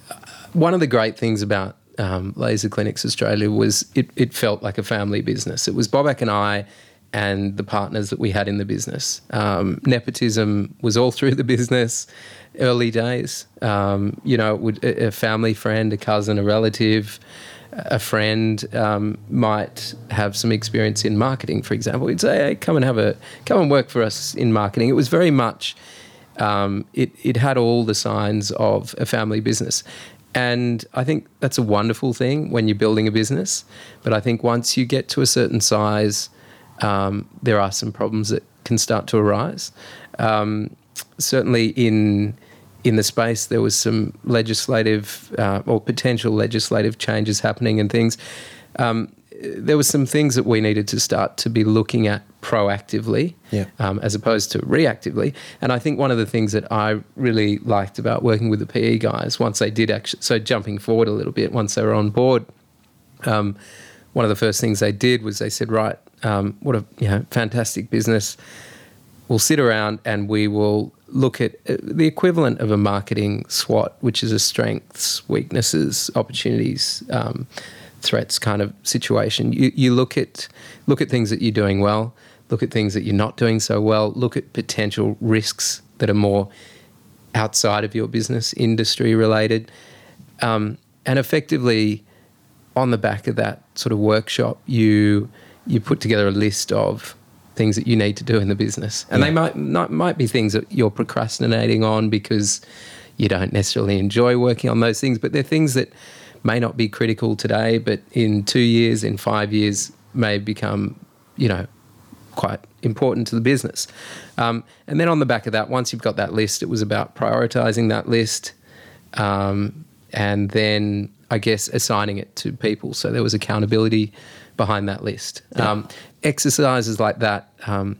uh, one of the great things about um, Laser Clinics Australia was it, it felt like a family business. It was Bobak and I and the partners that we had in the business. Um, nepotism was all through the business early days. Um, you know, would, a family friend, a cousin, a relative. a friend um, might have some experience in marketing, for example. He'd say, "Hey, come and have a come and work for us in marketing." It was very much um, it it had all the signs of a family business. And I think that's a wonderful thing when you're building a business. But I think once you get to a certain size, um, there are some problems that can start to arise. Um, certainly in in the space, there was some legislative uh, or potential legislative changes happening and things. Um, there were some things that we needed to start to be looking at proactively Yeah. um, as opposed to reactively. And I think one of the things that I really liked about working with the PE guys once they did actually, so jumping forward a little bit, once they were on board, um, one of the first things they did was they said, right, um, what a you know fantastic business. We'll sit around and we will look at uh, the equivalent of a marketing SWOT, which is a strengths, weaknesses, opportunities, um, threats kind of situation. You, you look at look at things that you're doing well, look at things that you're not doing so well, look at potential risks that are more outside of your business, industry related, um, and effectively on the back of that sort of workshop, you you put together a list of things that you need to do in the business, and they might not might be things that you're procrastinating on because you don't necessarily enjoy working on those things, but they're things that may not be critical today, but in two years, in five years, may become, you know, quite important to the business. Um, and then on the back of that, once you've got that list, it was about prioritizing that list um, and then I guess assigning it to people. So there was accountability behind that list. Um, exercises like that, um,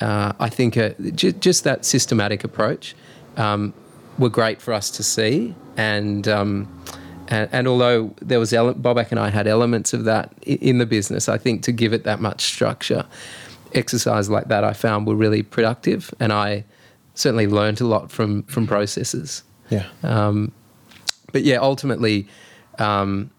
uh, I think, uh, ju- just that systematic approach um, were great for us to see. And um, and, and although there was ele- Bobak and I had elements of that i- in the business, I think to give it that much structure, exercise like that I found were really productive, and I certainly learned a lot from from processes. Yeah. But yeah, ultimately, um,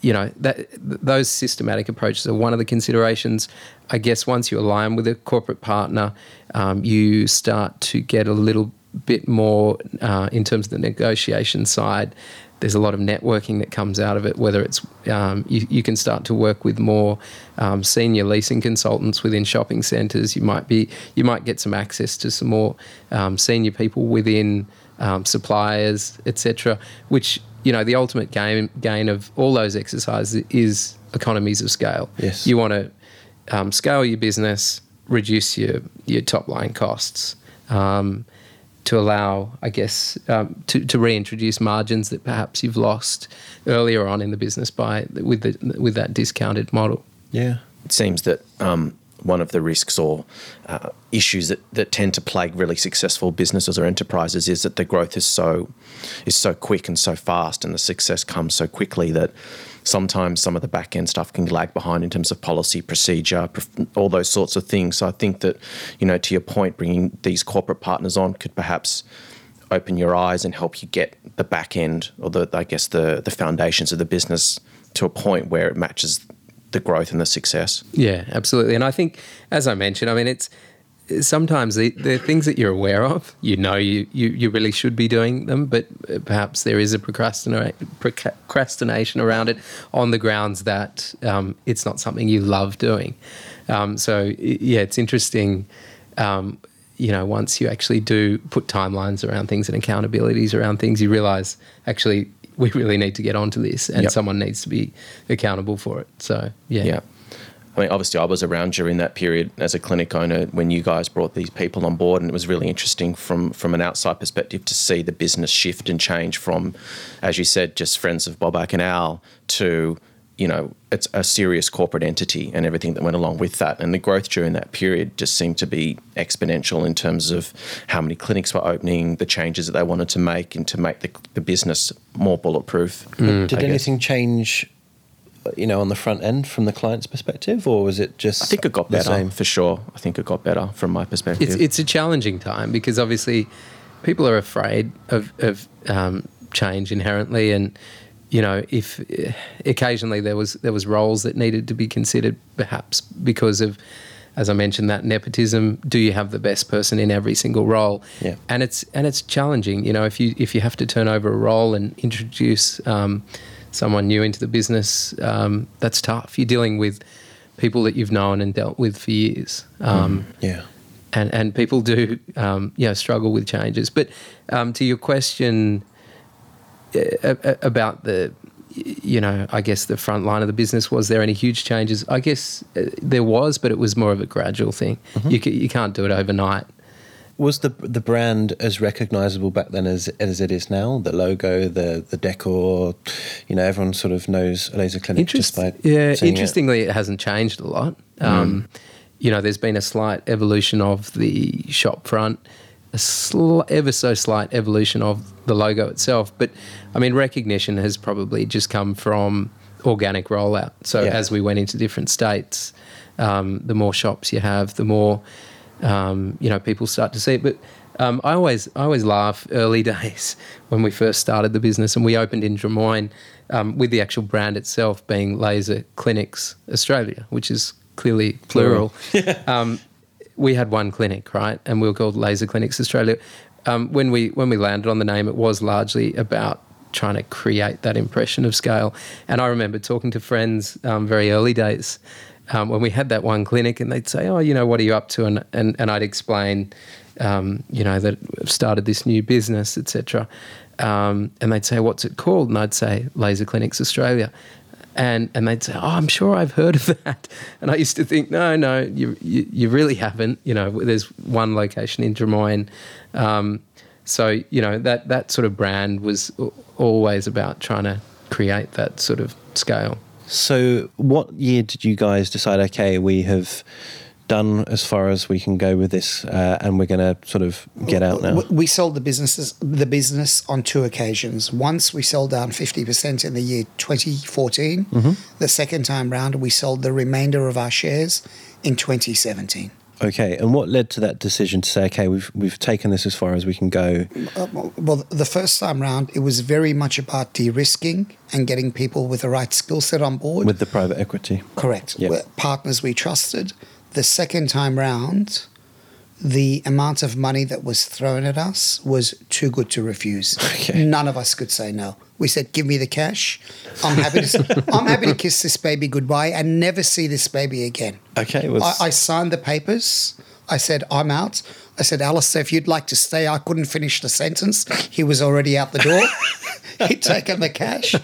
you know that those systematic approaches are one of the considerations. I guess once you align with a corporate partner, um, you start to get a little bit more uh, in terms of the negotiation side. There's a lot of networking that comes out of it. Whether it's um, you, you can start to work with more um, senior leasing consultants within shopping centres. You might be you might get some access to some more um, senior people within um, suppliers, etc. Which you know the ultimate gain gain of all those exercises is economies of scale. Yes. you want to um, scale your business, reduce your your top line costs. Um, to allow, I guess, um, to, to reintroduce margins that perhaps you've lost earlier on in the business by with the with that discounted model. Yeah. It seems that um, one of the risks or uh, issues that, that tend to plague really successful businesses or enterprises is that the growth is so is so quick and so fast, and the success comes so quickly that sometimes some of the back end stuff can lag behind in terms of policy, procedure, all those sorts of things. So I think that you know, to your point, bringing these corporate partners on could perhaps open your eyes and help you get the back end or the I guess the the foundations of the business to a point where it matches the growth and the success. Yeah, absolutely. And I think, as I mentioned, I mean, it's sometimes the, the things that you're aware of, you know, you, you, you really should be doing them, but perhaps there is a procrastina- procrastination around it on the grounds that um, it's not something you love doing. Um, so, yeah, it's interesting. Um, you know, once you actually do put timelines around things and accountabilities around things, you realize actually we really need to get onto this and Yep. someone needs to be accountable for it. So, yeah. Yeah. I mean, obviously, I was around during that period as a clinic owner when you guys brought these people on board, and it was really interesting from from an outside perspective to see the business shift and change from, as you said, just friends of Bobak and Al to you know it's a serious corporate entity and everything that went along with that. And the growth during that period just seemed to be exponential in terms of how many clinics were opening, the changes that they wanted to make, and to make the, the business more bulletproof. Did anything change, you know, on the front end from the client's perspective, or was it just? I think it got the better same? for sure. I think it got better from my perspective. It's it's a challenging time because obviously people are afraid of of um, change inherently, and you know if eh, occasionally there was there was roles that needed to be considered, perhaps because of. As I mentioned, that nepotism. Do you have the best person in every single role? Yeah. and it's and it's challenging. You know, if you if you have to turn over a role and introduce um, someone new into the business, um, that's tough. You're dealing with people that you've known and dealt with for years. Um, Yeah. and and people do um, you know struggle with changes. But um, to your question about the you know I guess the front line of the business was there any huge changes? I guess uh, there was, but it was more of a gradual thing. You ca- you can't do it overnight. Was the the brand as recognizable back then as as it is now? The logo, the the decor, you know, everyone sort of knows laser clinic Interest- yeah, seeing it. interestingly, it. hasn't changed a lot. Um, You know, there's been a slight evolution of the shop front, a sl- ever so slight evolution of the logo itself. But I mean, recognition has probably just come from organic rollout. So Yeah. as we went into different states, um, the more shops you have, the more um, you know people start to see it. But um, I always I always laugh early days when we first started the business and we opened in Drummoyne um, with the actual brand itself being Laser Clinics Australia, which is clearly plural. um, we had one clinic, right, and we were called Laser Clinics Australia. Um, when we when we landed on the name, it was largely about trying to create that impression of scale. And I remember talking to friends um, very early days um, when we had that one clinic, and they'd say, "Oh, you know, what are you up to?" And and, and I'd explain, um, you know, that I've started this new business, etc. Um, and they'd say, "What's it called?" And I'd say, "Laser Clinics Australia." And, and they'd say, "Oh, I'm sure I've heard of that." And I used to think, "No, no, you you, you really haven't. You know, there's one location in Drummoyne, um, so you know that that sort of brand was always about trying to create that sort of scale." So, what year did you guys decide? Okay, we have done as far as we can go with this, uh, and we're going to sort of get out now. We sold the businesses the business on two occasions. Once we sold down fifty percent in the year 2014. Mm-hmm. The second time round, we sold the remainder of our shares in 2017. Okay, and what led to that decision to say, okay, we've we've taken this as far as we can go? Uh, well, the first time round, it was very much about de-risking and getting people with the right skill set on board. with the private equity. Correct. We're Partners we trusted. The second time round, the amount of money that was thrown at us was too good to refuse. Okay. None of us could say no. We said, "Give me the cash. I'm happy to. I'm happy to kiss this baby goodbye and never see this baby again." Okay, was I, I signed the papers. I said, I'm out. I said, Alistair, if you'd like to stay, I couldn't finish the sentence. He was already out the door. He'd taken the cash.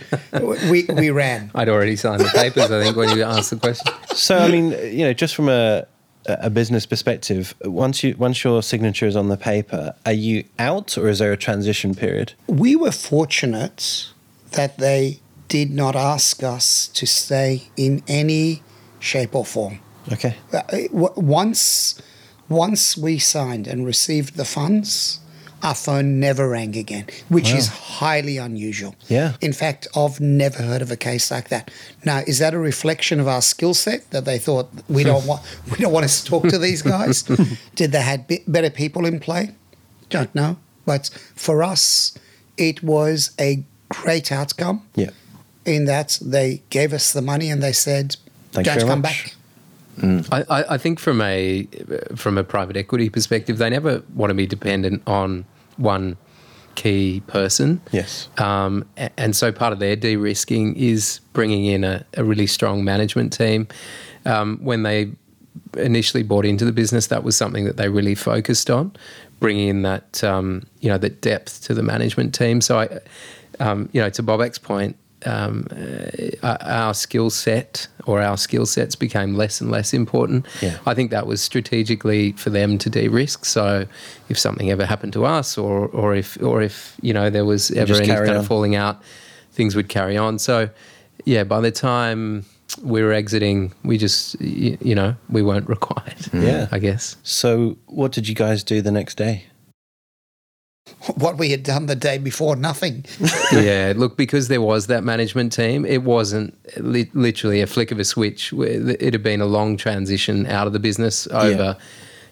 We, we ran. I'd already signed the papers, I think, when you asked the question. so. I mean, you know, just from a a business perspective, once you once your signature is on the paper, are you out, or is there a transition period? We were fortunate that they did not ask us to stay in any shape or form. Okay. Uh, Once, once we signed and received the funds, our phone never rang again, which is highly unusual. Yeah. In fact, I've never heard of a case like that. Now, is that a reflection of our skill set that they thought we don't want we don't want to talk to these guys? Did they had be- better people in play? Don't know. But for us, it was a great outcome Yeah. in that they gave us the money and they said, Thank you "Don't come much." back." I, I, I think from a from a private equity perspective, they never want to be dependent on one key person. Yes. Um, and so part of their de-risking is bringing in a, a really strong management team. Um, when they initially bought into the business, that was something that they really focused on, bringing in that um, you know that depth to the management team. So I, um, you know, to Bobak's point, um, uh, our skill set or our skill sets became less and less important. Yeah. I think that was strategically for them to de-risk. So if something ever happened to us, or or if or if you know there was ever any kind on. of falling out, things would carry on. So yeah, by the time we were exiting, we just y- you know we weren't required. Yeah. I guess. So, what did you guys do the next day? What we had done the day before, nothing. yeah, look, because there was that management team, it wasn't li- literally a flick of a switch. It had been a long transition out of the business over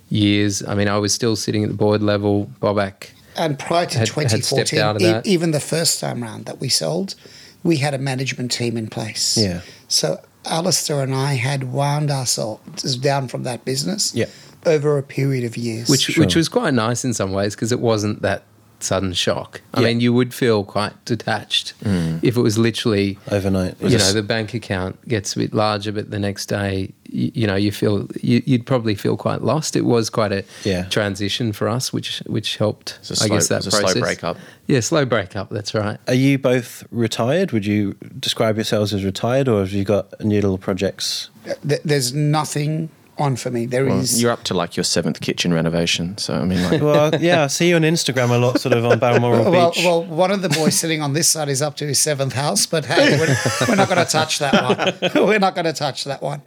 years. I mean, I was still sitting at the board level. Bobak, And prior to Had- had 2014, out of e- even the first time round that we sold, we had a management team in place. Yeah. So Alistair and I had wound ourselves down from that business Yeah. over a period of years. which Sure. which was quite nice in some ways because it wasn't that sudden shock. I Yeah. mean, you would feel quite detached mm. if it was literally Overnight. you know the bank account gets a bit larger, but the next day you, you know you feel you, you'd probably feel quite lost. It was quite a Yeah. transition for us, which which helped. It's a I guess slow- that it's a slow breakup. Yeah, slow breakup. That's right. Are you both retired? Would you describe yourselves as retired, or have you got new little projects? There's nothing on for me. There is. Well, you're up to like your seventh kitchen renovation. So, I mean, like, Well, yeah, I see you on Instagram a lot, sort of on Balmoral well, Beach. well, one of the boys sitting on this side is up to his seventh house, but hey, we're, we're not going to touch that one. We're not going to touch that one.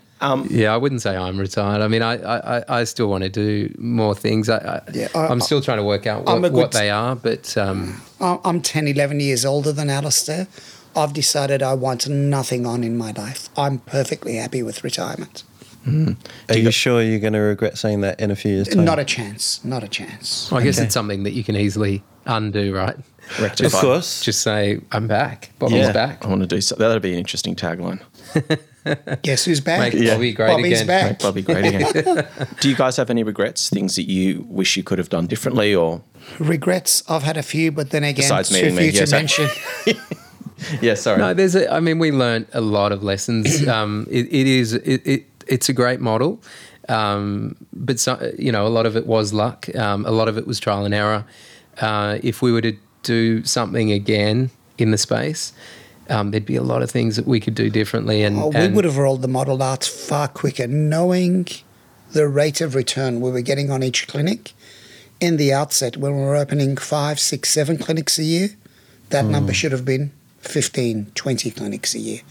Yeah, I wouldn't say I'm retired. I mean, I I, I- I still want to do more things. I, I, Yeah, I- I'm still trying to work out what, what they are, but um, I'm I'm 10, 11 years older than Alistair. I've decided I want nothing on in my life. I'm perfectly happy with retirement. Are you sure you're going to regret saying that in a few years' time? Not a chance. Not a chance. I guess Okay. it's something that you can easily undo, right? of course. Just say I'm back. Bottle's Yeah. back. I want to do so. That'd be an interesting tagline. Guess who's back? Make Bobby great Bobby's again. back. Make Bobby great again. do you guys have any regrets? Things that you wish you could have done differently, or Regrets, I've had a few, but then again, Besides too meeting me, few yes, to mention. yeah, sorry. No, there's a. I mean, we learned a lot of lessons. Um, it, it is. It, it. It's a great model, um, but so, you know, a lot of it was luck. Um, a lot of it was trial and error. Uh, if we were to do something again in the space, um, there'd be a lot of things that we could do differently. And, Oh, we and would have rolled the model out far quicker, knowing the rate of return we were getting on each clinic. In the outset, when we were opening five, six, seven clinics a year, that number should have been 15, 20 clinics a year.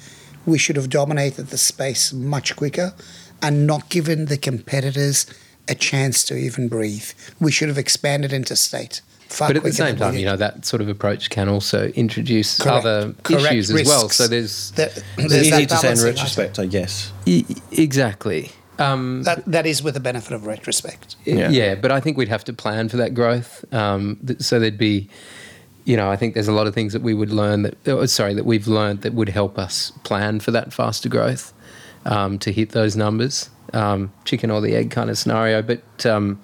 We should have dominated the space much quicker and not given the competitors a chance to even breathe. We should have expanded into state far But at the same time, you know, that sort of approach can also introduce Correct. other Correct issues as well. So there's That- It's there's easy that to say in balancing act. retrospect, I guess. e- exactly. Um, That, that is with the benefit of retrospect. Yeah. Yeah. but I think we'd have to plan for that growth. Um, th- so there'd be, you know, I think there's a lot of things that we would learn that, oh, sorry, that we've learned that would help us plan for that faster growth um, to hit those numbers. Um, chicken or the egg kind of scenario. But um,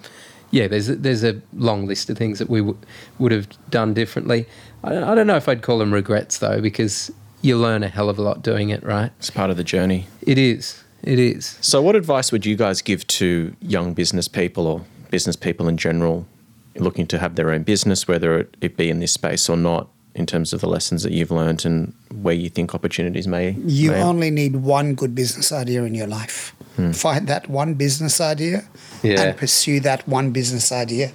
yeah, there's a, there's a long list of things that we w- would have done differently. I I don't know if I'd call them regrets though, because you learn a hell of a lot doing it, right? it's part of the journey. It is. It is. So, what advice would you guys give to young business people or business people in general looking to have their own business, whether it, it be in this space or not, in terms of the lessons that you've learned and where you think opportunities may? You may- only need one good business idea in your life. Find that one business idea Yeah. and pursue that one business idea.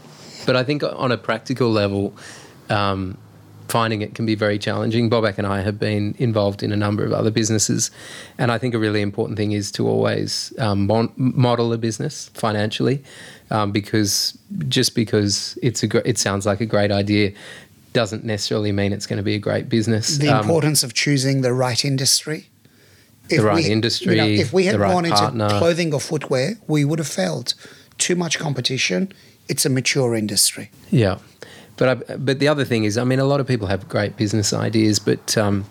But I think on a practical level, um, finding it can be very challenging. Bobak and I have been involved in a number of other businesses, and I think a really important thing is to always um, mon- model a business financially, um, because just because it's a gr- it sounds like a great idea doesn't necessarily mean it's going to be a great business. The Um, importance of choosing the right industry. If right we- industry, you know, if we had the right gone into partner. clothing or footwear, we would have failed. Too much competition. It's a mature industry. Yeah, but I, but the other thing is, I mean, a lot of people have great business ideas, but um,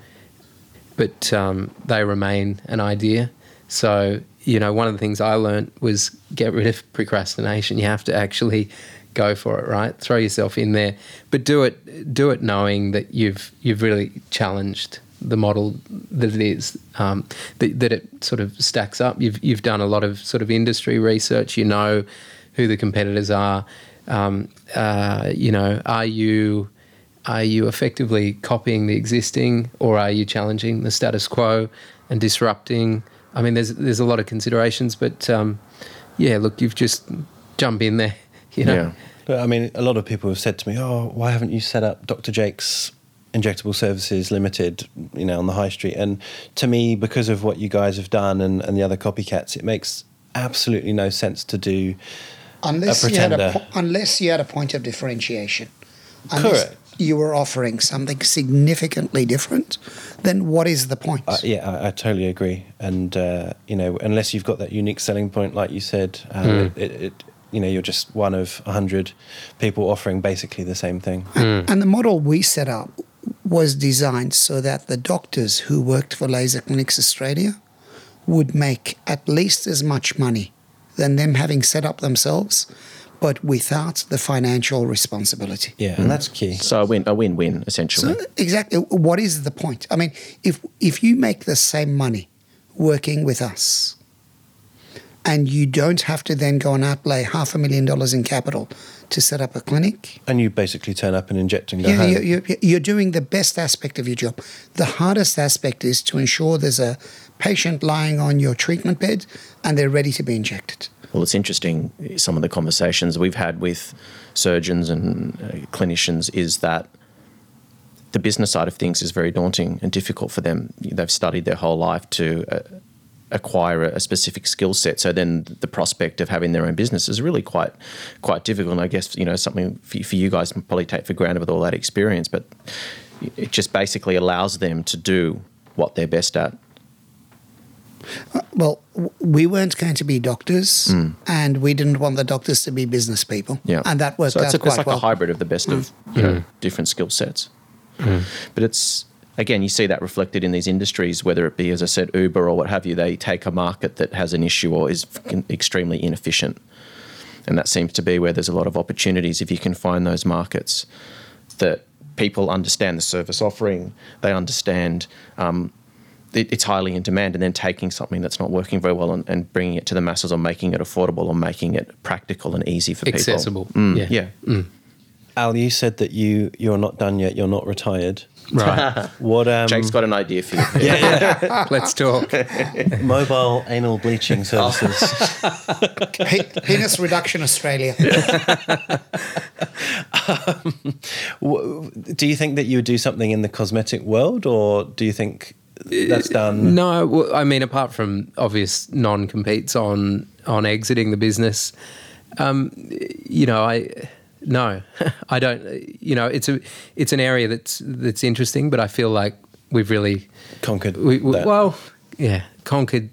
but um, they remain an idea. So you know, one of the things I learned was get rid of procrastination. You have to actually go for it, right? Throw yourself in there, but do it do it knowing that you've you've really challenged the model that it is, um, that, that it sort of stacks up. You've you've done a lot of sort of industry research. You know who the competitors are. Um, uh, you know, are you are you effectively copying the existing, or are you challenging the status quo and disrupting? I mean, there's there's a lot of considerations, but um, yeah, look, you've just jump in there. You know, Yeah. But I mean, a lot of people have said to me, "Oh, why haven't you set up Dr. Jake's Injectable Services Limited, you know, on the high street?" And to me, because of what you guys have done and, and the other copycats, it makes absolutely no sense to do. Unless A you had a po- unless you had a point of differentiation. Unless Correct. you were offering something significantly different, then what is the point? Uh, yeah, I, I totally agree. And uh, you know, unless you've got that unique selling point, like you said, uh, it, it, you know, you're just one of a hundred people offering basically the same thing. And the model we set up was designed so that the doctors who worked for Laser Clinics Australia would make at least as much money than them having set up themselves, but without the financial responsibility. Yeah, and that's key. So a win, a win-win essentially. So exactly, what is the point? I mean, if if you make the same money working with us, and you don't have to then go and outlay half a million dollars in capital to set up a clinic, And you basically turn up and inject and go yeah, home. you're, you're, you're doing the best aspect of your job. The hardest aspect is to ensure there's a patient lying on your treatment bed and they're ready to be injected. Well, it's interesting. Some of the conversations we've had with surgeons and uh, clinicians is that the business side of things is very daunting and difficult for them. They've studied their whole life to uh, acquire a, specific skill set. So then the prospect of having their own business is really quite quite difficult. And I guess you know something for, for you guys probably take for granted with all that experience, but it just basically allows them to do what they're best at. Uh, well, we weren't going to be doctors, hmm. and we didn't want the doctors to be business people. Yeah, and that worked so out a, quite it's like well. a hybrid of the best of hmm. you know hmm. different skill sets. But it's again, you see that reflected in these industries, whether it be, as I said, Uber or what have you. They take a market that has an issue or is extremely inefficient, and that seems to be where there's a lot of opportunities if you can find those markets that people understand the service offering, they understand. Um, it- it's highly in demand, and then taking something that's not working very well and, and bringing it to the masses, or making it affordable, or making it practical and easy for people. Accessible. Mm, Yeah. yeah. Al, you said that you you're not done yet. You're not retired. Right. What um, Jake's got an idea for you. yeah, yeah. Let's talk. mobile anal bleaching services? Penis Reduction Australia. Wh- do you think that you would do something in the cosmetic world, or do you think that's done? No, well, I mean, apart from obvious non-competes on on exiting the business, um, you know, I no, I don't. You know, it's a it's an area that's that's interesting, but I feel like we've really Conquered. we, we- well, yeah, conquered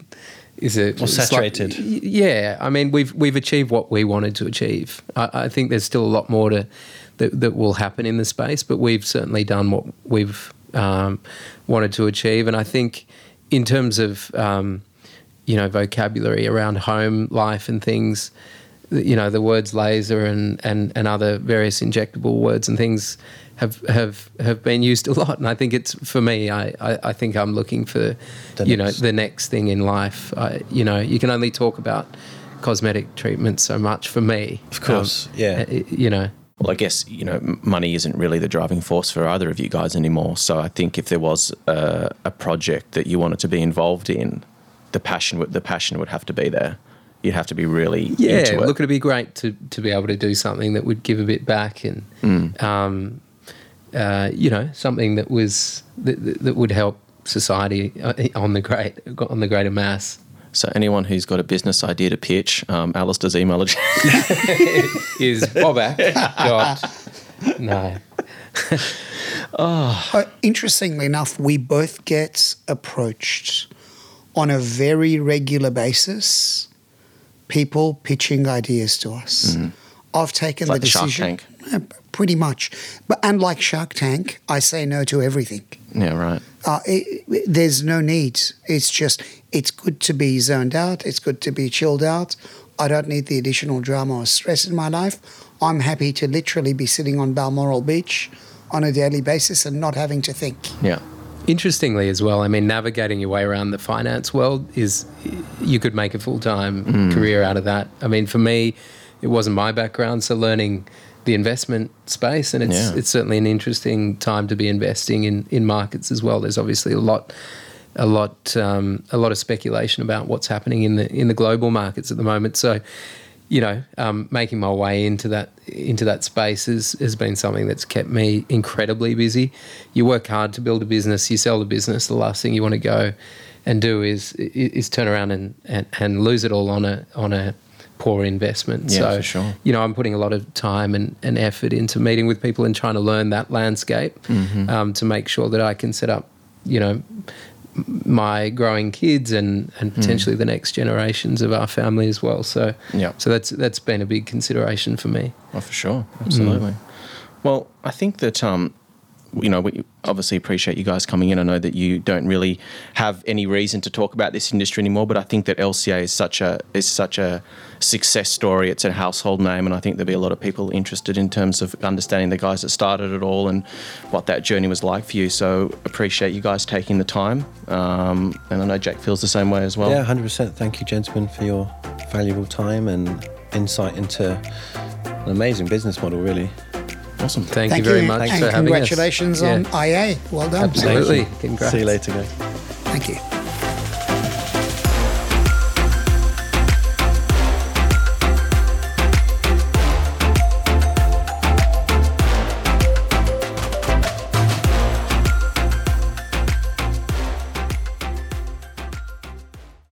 is a Or it's like- saturated. yeah, I mean, we've we've achieved what we wanted to achieve. I, I think there's still a lot more to that, that will happen in the space, but we've certainly done what we've um, wanted to achieve. And I think, in terms of um, you know vocabulary around home life and things, you know, the words laser and and and other various injectable words and things have have have been used a lot. And I think it's for me. I I, I think I'm looking for The you know the next thing in life. I, you know, you can only talk about cosmetic treatment so much for me. Of course, yeah. uh, You know, Well, I guess you know money isn't really the driving force for either of you guys anymore. So I think if there was a, a project that you wanted to be involved in, the passion would the passion would have to be there. You'd have to be really yeah. into it. Look, it'd be great to to be able to do something that would give a bit back and, Mm. um, uh, you know, something that was that, that would help society uh, on the great on the greater mass. So anyone who's got a business idea to pitch, um, Alistair's email address. Is Bobak dot no. Uh, interestingly enough, we both get approached on a very regular basis. People pitching ideas to us. I've taken Like the Shark decision. Tank. Pretty much, but unlike Shark Tank, I say no to everything. yeah, right. Uh, it, it- there's no need. It's just it's good to be zoned out. It's good to be chilled out. I don't need the additional drama or stress in my life. I'm happy to literally be sitting on Balmoral Beach on a daily basis and not having to think. Yeah. Interestingly, as well, I mean, navigating your way around the finance world is you could make a full time career out of that. I mean, for me, it wasn't my background, so learning the investment space, and it's Yeah. it's certainly an interesting time to be investing in in markets as well. There's obviously a lot. A lot, um, a lot of speculation about what's happening in the in the global markets at the moment. So, you know, um, making my way into that into that space has, has been something that's kept me incredibly busy. You work hard to build a business, you sell the business. The last thing you want to go and do is is turn around and, and, and lose it all on a on a poor investment. Yeah, so, for sure. you know, I'm putting a lot of time and, and effort into meeting with people and trying to learn that landscape Mm-hmm. um, to make sure that I can set up, you know, my growing kids and, and Hmm. potentially the next generations of our family as well. So Yeah. so that's that's been a big consideration for me. Oh, for sure, absolutely. Well, I think that um, you know, we obviously appreciate you guys coming in. I know that you don't really have any reason to talk about this industry anymore, but I think that LCA is such a is such a success story. It's a household name, and I think there'll be a lot of people interested in terms of understanding the guys that started it all and what that journey was like for you. So appreciate you guys taking the time, um, and I know Jack feels the same way as well. Yeah, 100%. Thank you, gentlemen, for your valuable time and insight into an amazing business model, really. Awesome. Thank, Thank you very you, much and for having us. congratulations on Yeah. IA. Well done. Absolutely. Congrats. See you later, guys. Thank you.